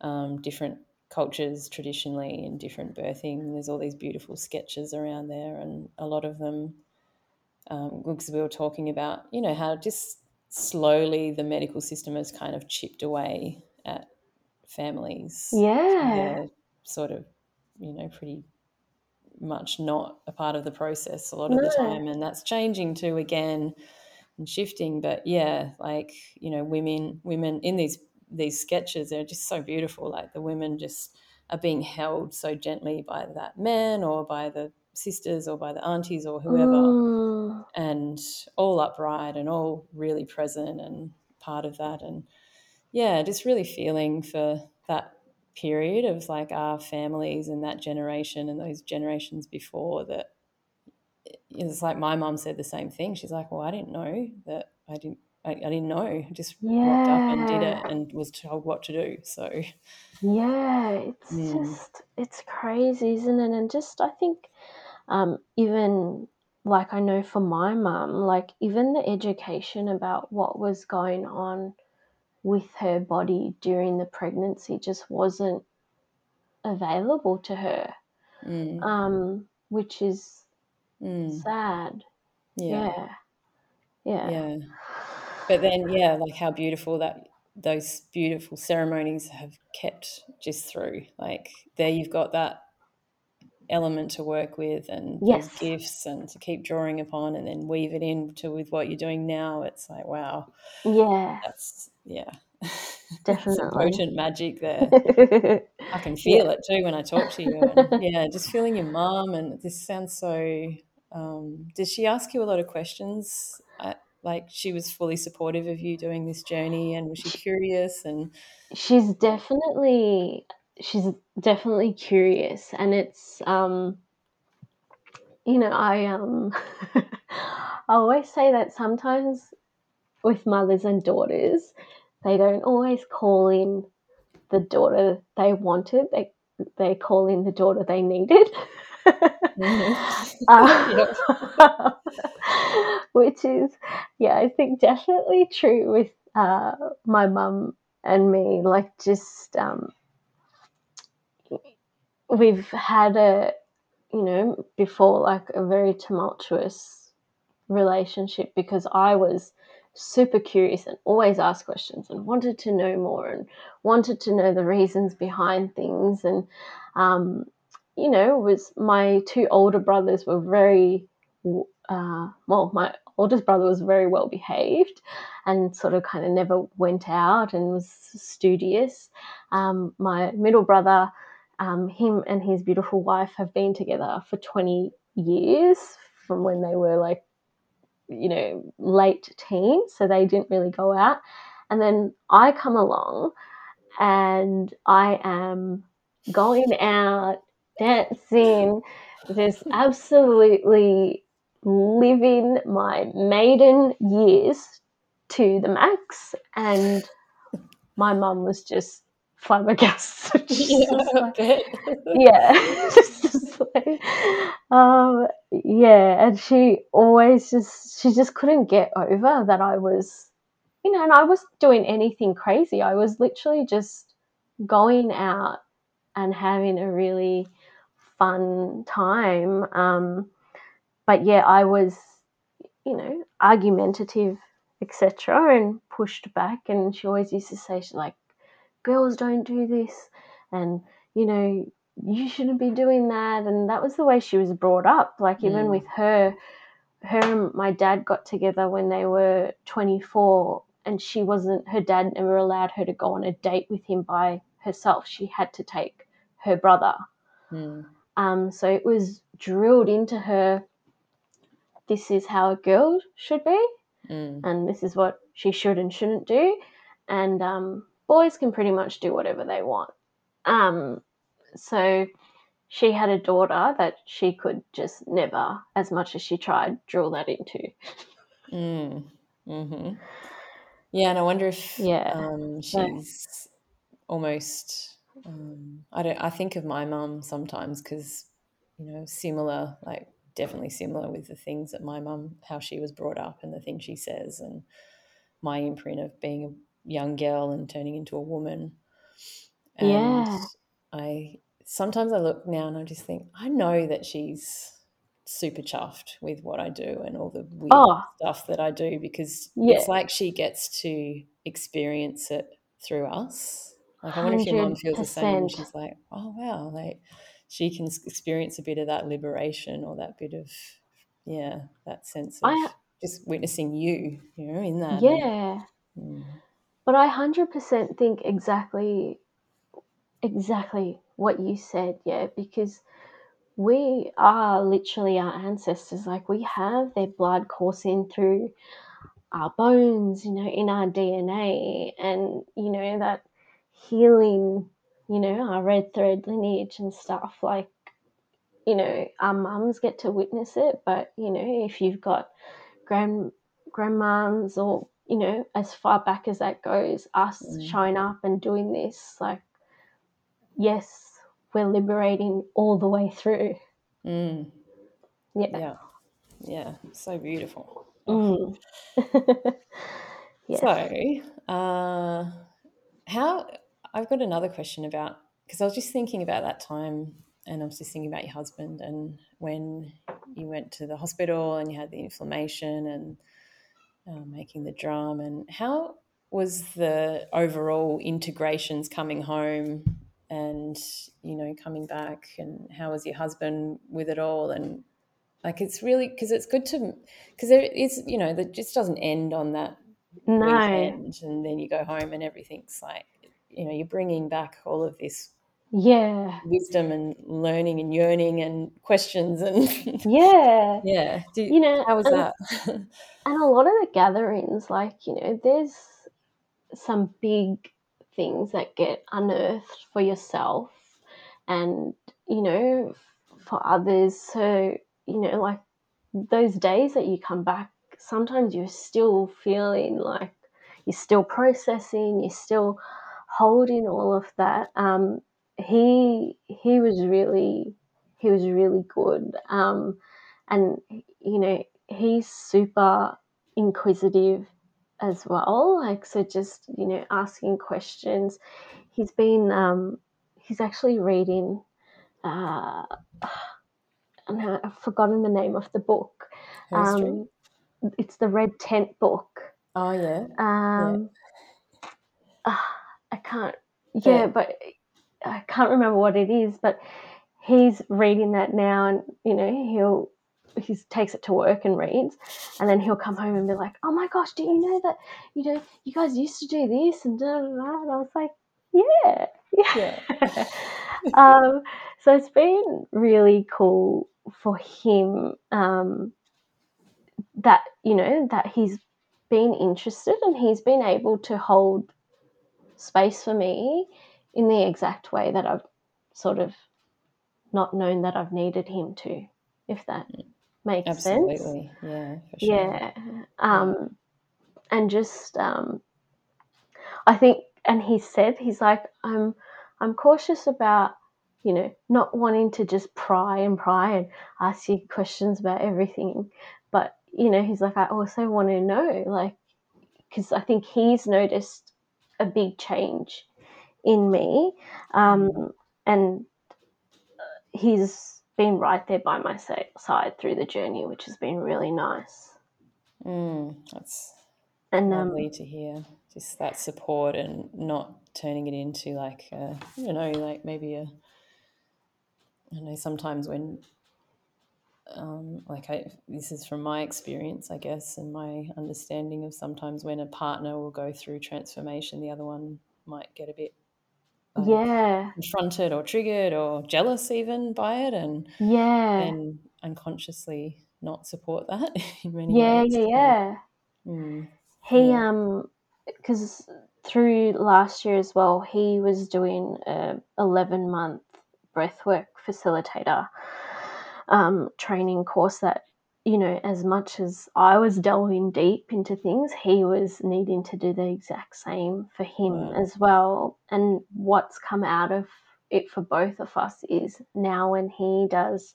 um, different cultures traditionally and different birthing. And there's all these beautiful sketches around there, and a lot of them, um, because we were talking about, you know, how just slowly the medical system has kind of chipped away at families Yeah. sort of, you know, pretty much not a part of the process a lot of the time. And that's changing too again and shifting. But yeah, like, you know, women women in these these sketches, they're just so beautiful. Like the women just are being held so gently by that man or by the sisters or by the aunties or whoever Mm. and all upright and all really present and part of that and yeah just really feeling for that period of like our families and that generation and those generations before that it's like my mom said the same thing she's like well i didn't know that i didn't i, I didn't know I just walked up and did it and was told what to do so Yeah, it's Mm. just it's crazy, isn't it? And just I think um, even like I know for my mum, like even the education about what was going on with her body during the pregnancy just wasn't available to her, mm, um, which is mm, sad. yeah. Yeah, yeah, yeah. But then yeah like how beautiful that those beautiful ceremonies have kept just through like there you've got that element to work with and Yes. gifts and to keep drawing upon and then weave it into with what you're doing now it's like wow. Yeah, that's yeah. Some definitely. potent magic there. I can feel it too when i talk to you and yeah just feeling your mum and this sounds so um, did she ask you a lot of questions? I, like she was fully supportive of you doing this journey and was she curious and she's definitely she's definitely curious and it's um you know i um i always say that sometimes with mothers and daughters. They don't always call in the daughter they wanted. They they call in the daughter they needed. Uh, which is yeah i think definitely true with uh, my mum and me. Like just um, we've had a you know before like a very tumultuous relationship because i was super curious and always asked questions and wanted to know more and wanted to know the reasons behind things. And um, you know was my two older brothers were very uh, well my oldest brother was very well behaved and sort of kind of never went out and was studious. Um, my middle brother um, him and his beautiful wife have been together for 20 years from when they were like you know late teens so they didn't really go out and then i come along and i am going out, dancing, just absolutely living my maiden years to the max. And my mum was just flabbergasted. Yeah, like, I bet. yeah. Just um, yeah, and she always just she just couldn't get over that I was, you know, and I wasn't doing anything crazy. I was literally just going out and having a really fun time. Um, but yeah, I was, you know, argumentative, etc., and pushed back. And she always used to say, she's like, girls don't do this, and you know, you shouldn't be doing that. And that was the way she was brought up. Like even Mm. with her, her and my dad got together when they were 24 and she wasn't her dad never allowed her to go on a date with him by herself she had to take her brother Mm. um, so it was drilled into her this is how a girl should be Mm. and this is what she should and shouldn't do and um, boys can pretty much do whatever they want um, so she had a daughter that she could just never as much as she tried drill that into Mm. hmm Yeah, and I wonder if Yeah. um, she's almost. Um, I don't. I think of my mum sometimes because you know similar, like definitely similar with the things that my mum, how she was brought up, and the things she says, and my imprint of being a young girl and turning into a woman. And Yeah. I sometimes I look now and I just think I know that she's super chuffed with what I do and all the weird Oh. stuff that I do because Yeah. it's like she gets to experience it through us. Like I wonder if your mum feels the same. 100. She's like, oh wow, like she can experience a bit of that liberation or that bit of yeah, that sense of I- just witnessing you, you know, in that. and- Yeah. Mm. But I 100% think exactly exactly what you said, yeah, because we are literally our ancestors. Like we have their blood coursing through our bones, you know, in our DNA, and you know that healing, you know, our red thread lineage and stuff. Like, you know, our mums get to witness it, but you know, if you've got grand grandmoms or you know, as far back as that goes, us Mm. showing up and doing this, like, yes, we're liberating all the way through. Mm. Yeah. Yeah. Yeah. So beautiful. Mm. yes. So, uh, how I've got another question about because I was just thinking about that time and I was just thinking about your husband and when you went to the hospital and you had the inflammation and uh, making the drum and how was the overall integrations coming home and you know coming back and how was your husband with it all and like it's really because it's good to because there is you know that just doesn't end on that no. weekend and then you go home and everything's like you know you're bringing back all of this Yeah. wisdom and learning and yearning and questions and Yeah. yeah Do, You know, how was and- that And a lot of the gatherings, like, you know, there's some big things that get unearthed for yourself and, you know, for others. So, you know, like those days that you come back, sometimes you're still feeling like you're still processing, you're still holding all of that. Um, he he was really he was really good. Um, and you know, he's super inquisitive as well. Like so just, you know, asking questions. He's been um he's actually reading uh and I've forgotten the name of the book. Um, it's the Red Tent book. oh yeah Um, ah, I can't. Yeah, Yeah. but I can't remember what it is. But he's reading that now, and you know he'll he takes it to work and reads, and then he'll come home and be like, "Oh my gosh, do you know that you know you guys used to do this and da da da?" And I was like, "Yeah, yeah." yeah um, so it's been really cool for him um, that you know that he's been interested and he's been able to hold space for me in the exact way that I've sort of not known that I've needed him to, if that makes Absolutely. sense. Yeah, sure. Yeah. Um, and just, um, I think, and he said, he's like, I'm, I'm cautious about, you know, not wanting to just pry and pry and ask you questions about everything. But, you know, he's like, I also want to know, like, because I think he's noticed a big change in me. Um, and he's been right there by my side through the journey, which has been really nice. Mm, that's And um, lovely to hear. Just that support and not turning it into like, a, you know, like maybe a. I know sometimes when, um, like I, this is from my experience, I guess, and my understanding of sometimes when a partner will go through transformation, the other one might get a bit yeah, confronted or triggered or jealous even by it, and yeah, and unconsciously not support that in many yeah, ways. yeah, yeah. mm, He Yeah. um, because through last year as well, he was doing a eleven month breathwork facilitator um, training course that you know as much as I was delving deep into things, he was needing to do the exact same for him Wow. as well. And what's come out of it for both of us is now when he does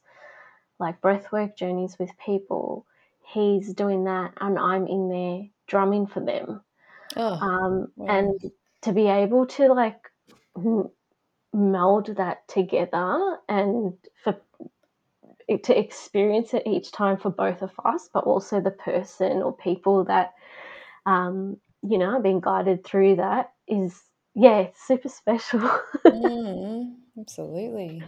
like breathwork journeys with people, he's doing that, and I'm in there drumming for them Oh, um, wow. and to be able to like meld that together and for to experience it each time for both of us but also the person or people that um, you know are being guided through that is yeah super special Mm, absolutely.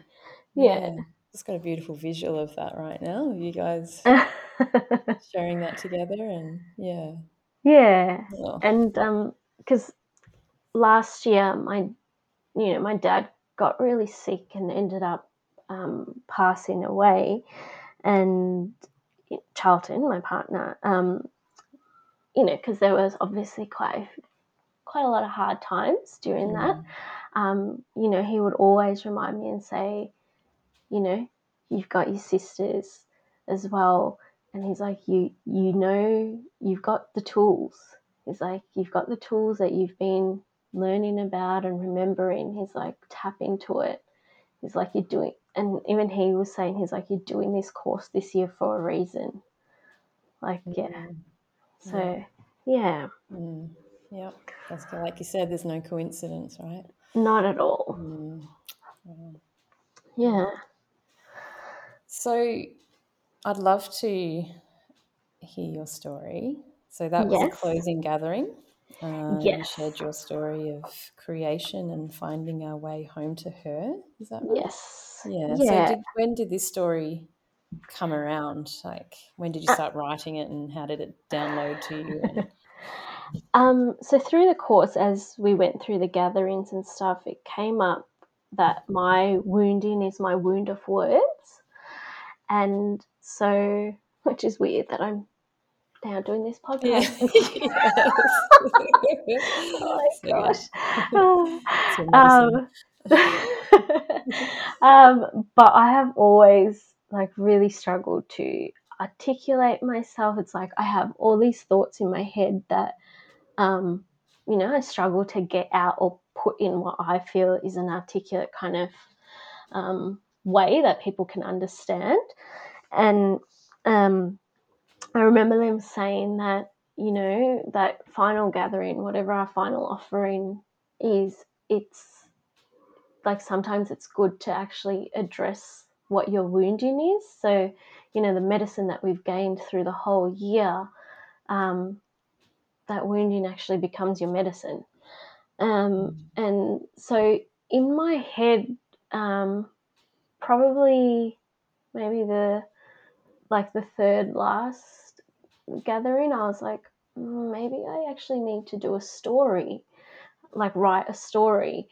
yeah Just got a beautiful visual of that right now. You guys sharing that together, and yeah. yeah Oh, and um because last year my you know my dad got really sick and ended up um, passing away. And charlton my partner um, you know because there was obviously quite quite a lot of hard times during that. Mm, um, you know he would always remind me and say you know you've got your sisters as well. And he's like you you know you've got the tools. He's like you've got the tools that you've been learning about and remembering. He's like tap into it. He's like you're doing and even he was saying he's like you're doing this course this year for a reason like yeah mm, so yeah mm. Yeah. That's good. like you said. There's no coincidence, right? not at all Mm. Wow. yeah So, I'd love to hear your story. So that was a closing gathering. Uh, You Yes. shared your story of creation and finding our way home to her. Is that right? yes Yeah. yeah So did, when did this story come around? Like when did you start writing it and how did it download to you? And, Um, so through the course, as we went through the gatherings and stuff, it came up that my wounding is my wound of words, and so which is weird that I'm now doing this yeah. podcast. Yes. oh my gosh. um, um, but I have always like really struggled to articulate myself. It's like I have all these thoughts in my head that um, you know, I struggle to get out or put in what I feel is an articulate kind of um, way that people can understand. And um, I remember them saying that, you know, that final gathering, whatever our final offering is, it's like sometimes it's good to actually address what your wounding is. So, you know, the medicine that we've gained through the whole year, um, that wounding actually becomes your medicine. Um, and so in my head, um, probably maybe the like the third last gathering, I was like, "Mm, maybe I actually need to do a story, like write a story.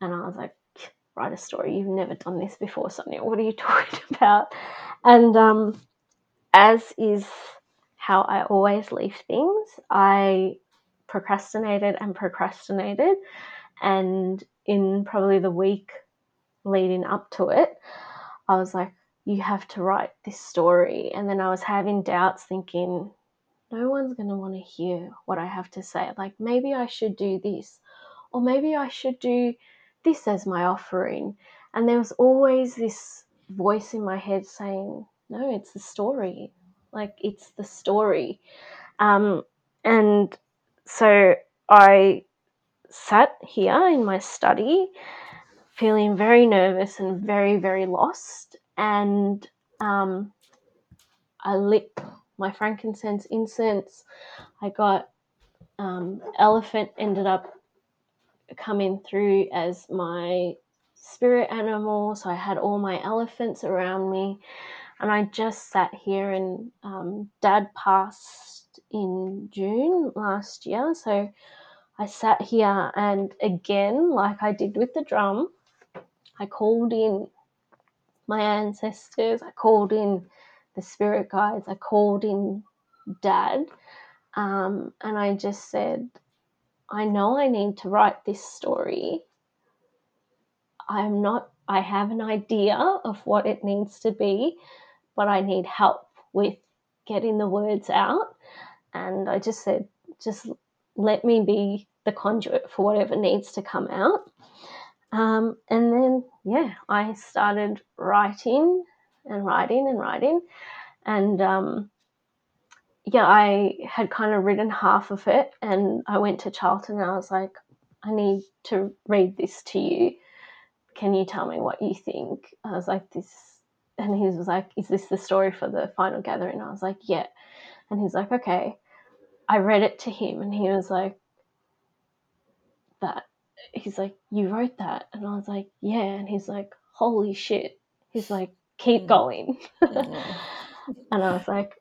And I was like, write a story. You've never done this before, Sonia. What are you talking about? And um, as is how I always leave things, I procrastinated and procrastinated. And in probably the week leading up to it, I was like, you have to write this story. And then I was having doubts, thinking, no one's going to want to hear what I have to say. Like, maybe I should do this, or maybe I should do this as my offering. And there was always this voice in my head saying, no, it's the story. Like, it's the story. Um, and so I sat here in my study feeling very nervous and very, very lost. And um, I lit my frankincense incense. I got um, elephant ended up coming through as my spirit animal. So I had all my elephants around me. And I just sat here, and um, dad passed in June last year. So I sat here, and again, like I did with the drum, I called in my ancestors, I called in the spirit guides, I called in dad, um, and I just said, I know I need to write this story. I'm not, I have an idea of what it needs to be, but I need help with getting the words out. And I just said, just let me be the conduit for whatever needs to come out. Um, and then, yeah, I started writing and writing and writing. And um, yeah, I had kind of written half of it. And I went to Charlton and I was like, I need to read this to you. Can you tell me what you think? I was like, this. And he was like, Is this the story for the final gathering? I was like, Yeah. And he's like, Okay. I read it to him and he was like, That he's like, You wrote that? And I was like, Yeah. And he's like, Holy shit. He's like, Keep going. and I was like,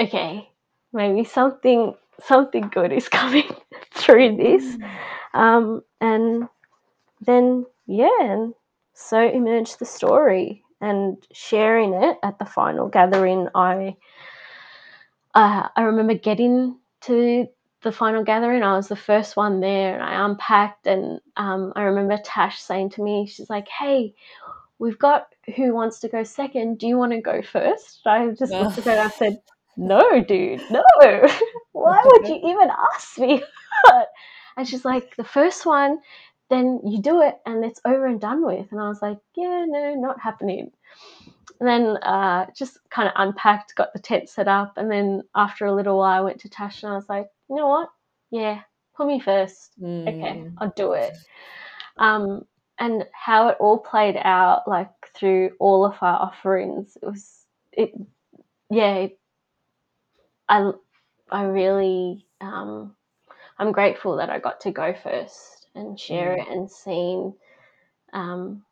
Okay, maybe something something good is coming through this. Um, and then yeah, and so emerged the story and sharing it at the final gathering. I uh, I remember getting to the final gathering, I was the first one there, and I unpacked. And um, I remember Tash saying to me, she's like, "Hey, we've got who wants to go second. Do you want to go first? I just looked at her and I said, "No, dude, no. Why would you even ask me?" and she's like, "The first one." Then you do it and it's over and done with. And I was like, yeah, no, not happening. And then uh, just kind of unpacked, got the tent set up. And then after a little while, I went to Tash and I was like, you know what? Yeah, put me first. Mm. Okay, I'll do it. Um, and how it all played out, like through all of our offerings, it was it. Yeah, I I really um, I'm grateful that I got to go first and share mm. it and seen um,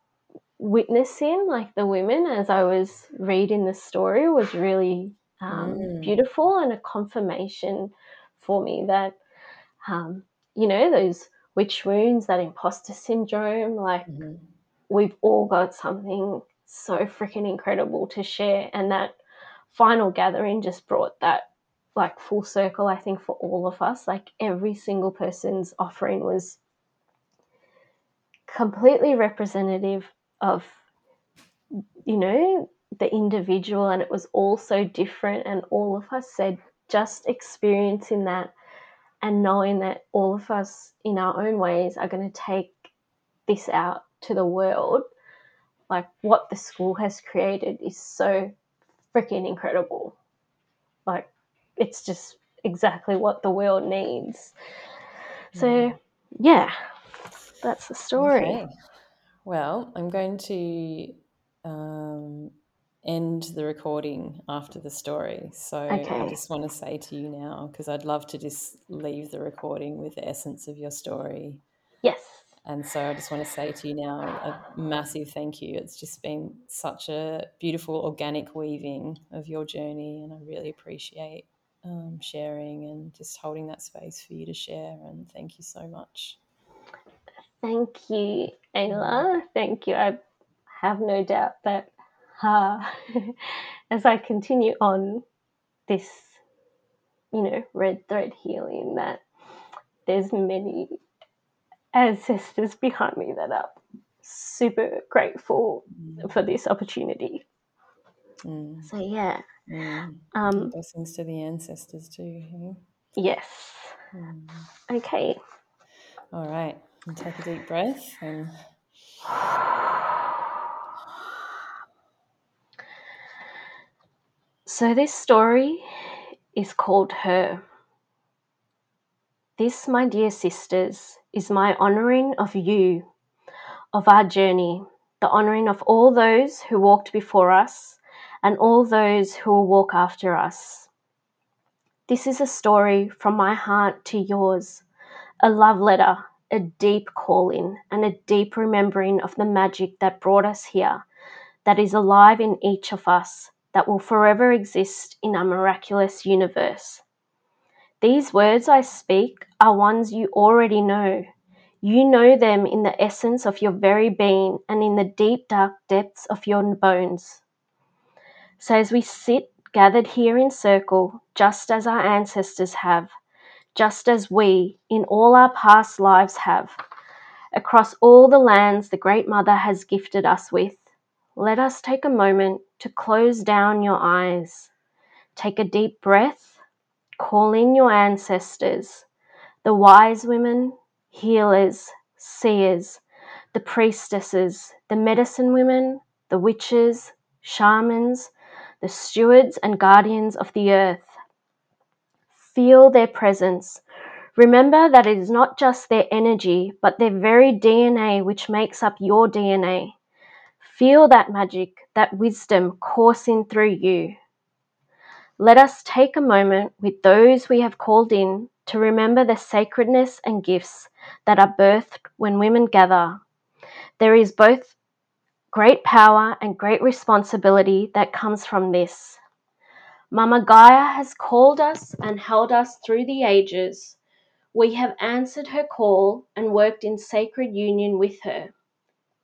witnessing like the women as I was reading the story was really um, mm. beautiful and a confirmation for me that, um, you know, those witch wounds, that imposter syndrome, like mm-hmm. we've all got something so freaking incredible to share. And that final gathering just brought that like full circle, I think, for all of us. Like every single person's offering was completely representative of, you know, the individual, and it was all so different. And all of us said just experiencing that and knowing that all of us in our own ways are going to take this out to the world like what the school has created is so freaking incredible like it's just exactly what the world needs so hmm. yeah that's the story okay. well i'm going to um, end the recording after the story. So okay. I just want to say to you now, because I'd love to just leave the recording with the essence of your story. Yes. And so I just want to say to you now a massive thank you. It's just been such a beautiful organic weaving of your journey, and I really appreciate um, sharing and just holding that space for you to share. And thank you so much. Thank you, Ayla. Thank you. I have no doubt that uh, as I continue on this, you know, red thread healing, that there's many ancestors behind me that are super grateful Mm. for this opportunity. Mm. So yeah, Mm. um, Blessings to the ancestors too. hey? yes. Mm. Okay. All right. And take a deep breath and So this story is called Her. This, my dear sisters, is my honouring of you, of our journey, the honouring of all those who walked before us and all those who will walk after us. This is a story from my heart to yours, a love letter, a deep calling, and a deep remembering of the magic that brought us here, that is alive in each of us, that will forever exist in our miraculous universe. These words I speak are ones you already know. You know them in the essence of your very being and in the deep, dark depths of your bones. So, as we sit gathered here in circle, just as our ancestors have, just as we in all our past lives have, across all the lands the Great Mother has gifted us with, let us take a moment to close down your eyes. Take a deep breath, call in your ancestors, the wise women, healers, seers, the priestesses, the medicine women, the witches, shamans, the stewards and guardians of the earth. Feel their presence. Remember that it is not just their energy, but their very DNA which makes up your DNA. Feel that magic, that wisdom coursing through you. Let us take a moment with those we have called in to remember the sacredness and gifts that are birthed when women gather. There is both great power and great responsibility that comes from this. Mama Gaia has called us and held us through the ages. We have answered her call and worked in sacred union with her.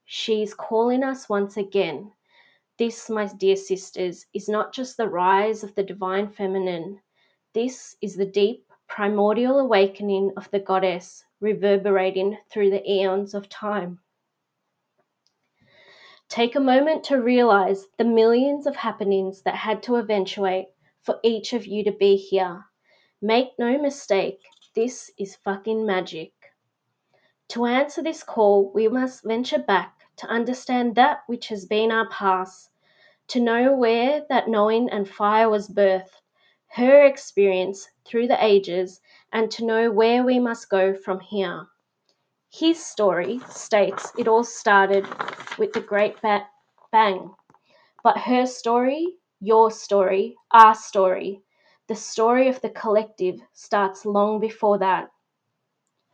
She is calling us once again. This, my dear sisters, is not just the rise of the divine feminine. This is the deep, primordial awakening of the goddess reverberating through the eons of time. Take a moment to realize the millions of happenings that had to eventuate for each of you to be here. Make no mistake, this is fucking magic. To answer this call, we must venture back to understand that which has been our past, to know where that knowing and fire was birthed, her experience through the ages, and to know where we must go from here. His story states it all started with the Great ba- Bang, but her story, your story, our story, the story of the collective starts long before that.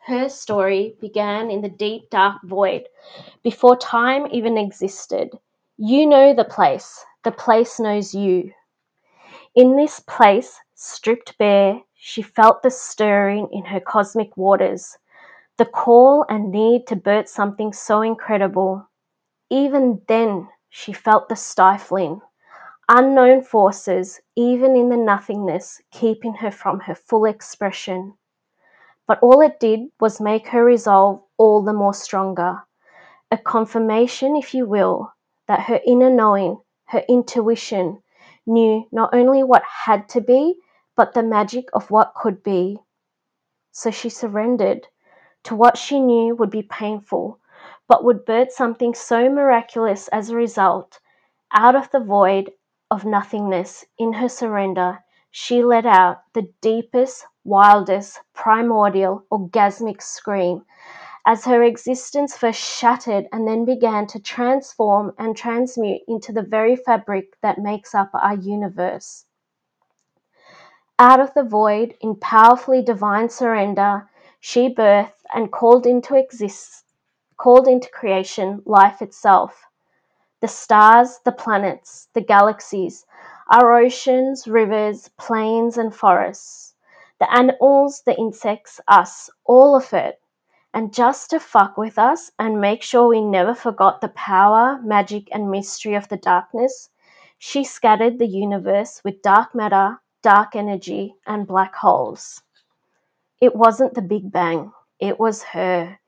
Her story began in the deep, dark void, before time even existed. You know the place, the place knows you. In this place, stripped bare, she felt the stirring in her cosmic waters, the call and need to birth something so incredible. Even then, she felt the stifling, unknown forces, even in the nothingness, keeping her from her full expression. But all it did was make her resolve all the more stronger, a confirmation, if you will, that her inner knowing, her intuition, knew not only what had to be, but the magic of what could be. So she surrendered to what she knew would be painful, but would birth something so miraculous as a result. Out of the void of nothingness, in her surrender, she let out the deepest, wildest, primordial, orgasmic scream as her existence first shattered and then began to transform and transmute into the very fabric that makes up our universe. Out of the void, in powerfully divine surrender, she birthed and called into exist, called into creation life itself. The stars, the planets, the galaxies, our oceans, rivers, plains, and forests, the animals, the insects, us, all of it. And just to fuck with us and make sure we never forgot the power, magic, and mystery of the darkness, she scattered the universe with dark matter, dark energy, and black holes. It wasn't the Big Bang, it was her.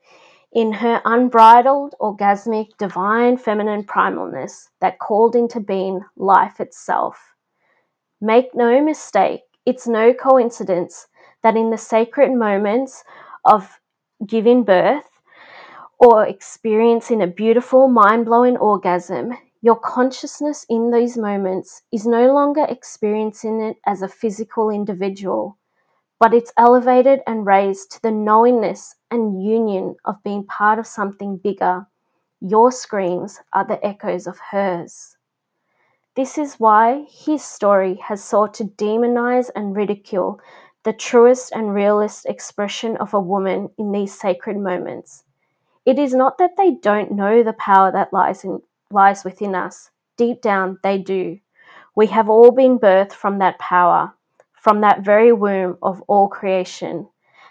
in her unbridled, orgasmic, divine feminine primalness that called into being life itself. Make no mistake, it's no coincidence that in the sacred moments of giving birth or experiencing a beautiful, mind blowing orgasm, your consciousness in these moments is no longer experiencing it as a physical individual, but it's elevated and raised to the knowingness and union of being part of something bigger. Your screams are the echoes of hers. This is why his story has sought to demonize and ridicule the truest and realest expression of a woman in these sacred moments. It is not that they don't know the power that lies in lies within us. Deep down they do. We have all been birthed from that power, from that very womb of all creation,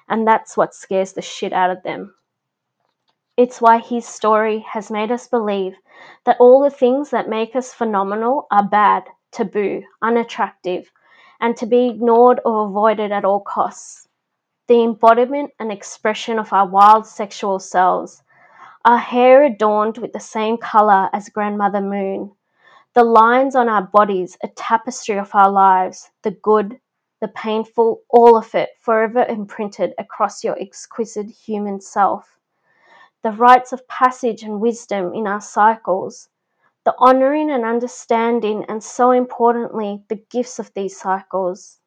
and that's what scares the shit out of them. It's why his story has made us believe that all the things that make us phenomenal are bad, taboo, unattractive, and to be ignored or avoided at all costs. The embodiment and expression of our wild sexual selves, our hair adorned with the same color as Grandmother Moon, the lines on our bodies, a tapestry of our lives, the good, the painful, all of it forever imprinted across your exquisite human self the rites of passage and wisdom in our cycles, the honoring and understanding, and so importantly, the gifts of these cycles,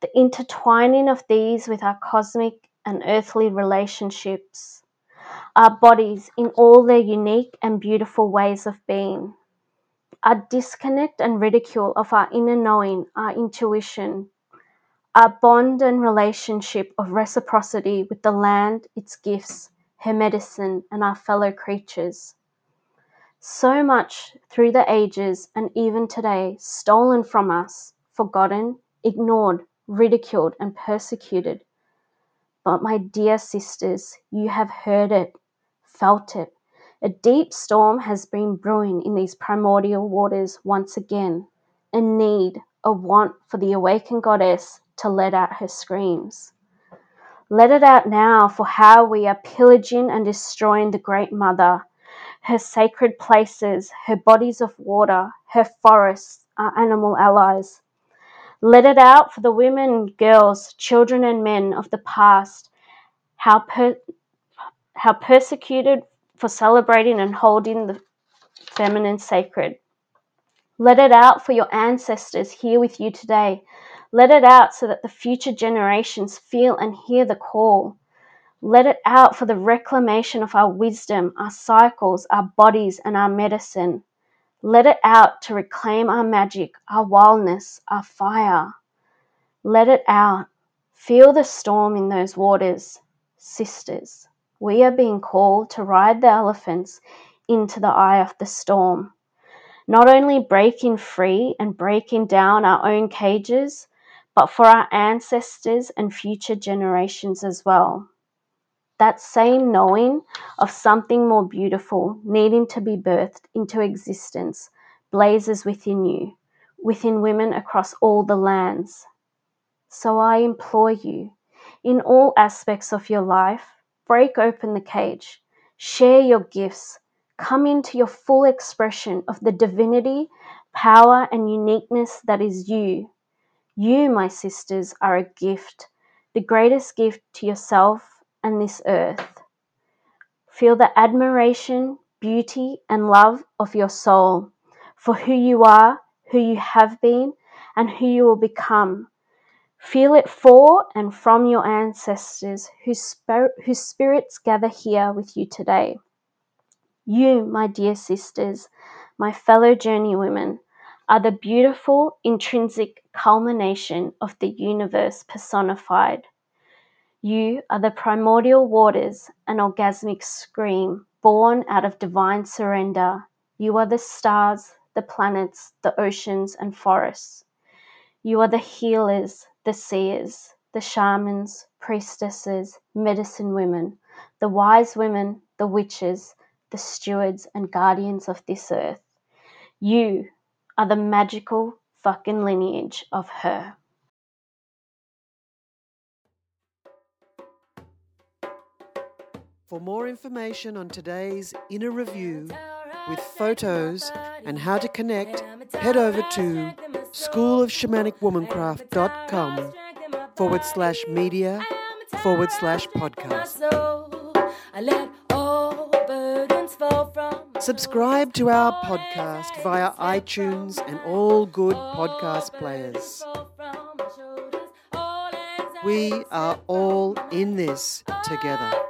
the intertwining of these with our cosmic and earthly relationships, our bodies in all their unique and beautiful ways of being, our disconnect and ridicule of our inner knowing, our intuition, our bond and relationship of reciprocity with the land, its gifts, her medicine, and our fellow creatures. So much through the ages and even today stolen from us, forgotten, ignored, ridiculed, and persecuted. But, my dear sisters, you have heard it, felt it. A deep storm has been brewing in these primordial waters once again. A need, a want for the awakened goddess to let out her screams. Let it out now for how we are pillaging and destroying the Great Mother, her sacred places, her bodies of water, her forests, our animal allies. Let it out for the women, girls, children, and men of the past, how, per- how persecuted for celebrating and holding the feminine sacred. Let it out for your ancestors here with you today let it out so that the future generations feel and hear the call. Let it out for the reclamation of our wisdom, our cycles, our bodies, and our medicine. Let it out to reclaim our magic, our wildness, our fire. Let it out. Feel the storm in those waters. Sisters, we are being called to ride the elephants into the eye of the storm. Not only breaking free and breaking down our own cages, but for our ancestors and future generations as well. That same knowing of something more beautiful needing to be birthed into existence blazes within you, within women across all the lands. So I implore you, in all aspects of your life, break open the cage, share your gifts, come into your full expression of the divinity, power, and uniqueness that is you you, my sisters, are a gift, the greatest gift to yourself and this earth. Feel the admiration, beauty, and love of your soul for who you are, who you have been, and who you will become. Feel it for and from your ancestors whose, spir- whose spirits gather here with you today. You, my dear sisters, my fellow journeywomen, are the beautiful, intrinsic culmination of the universe personified. You are the primordial waters, an orgasmic scream born out of divine surrender. You are the stars, the planets, the oceans, and forests. You are the healers, the seers, the shamans, priestesses, medicine women, the wise women, the witches, the stewards and guardians of this earth. You are the magical fucking lineage of her. For more information on today's inner review with photos and how to connect, head over to schoolofshamanicwomancraft.com forward slash media forward slash podcast. Subscribe to our podcast via iTunes and all good podcast players. We are all in this together.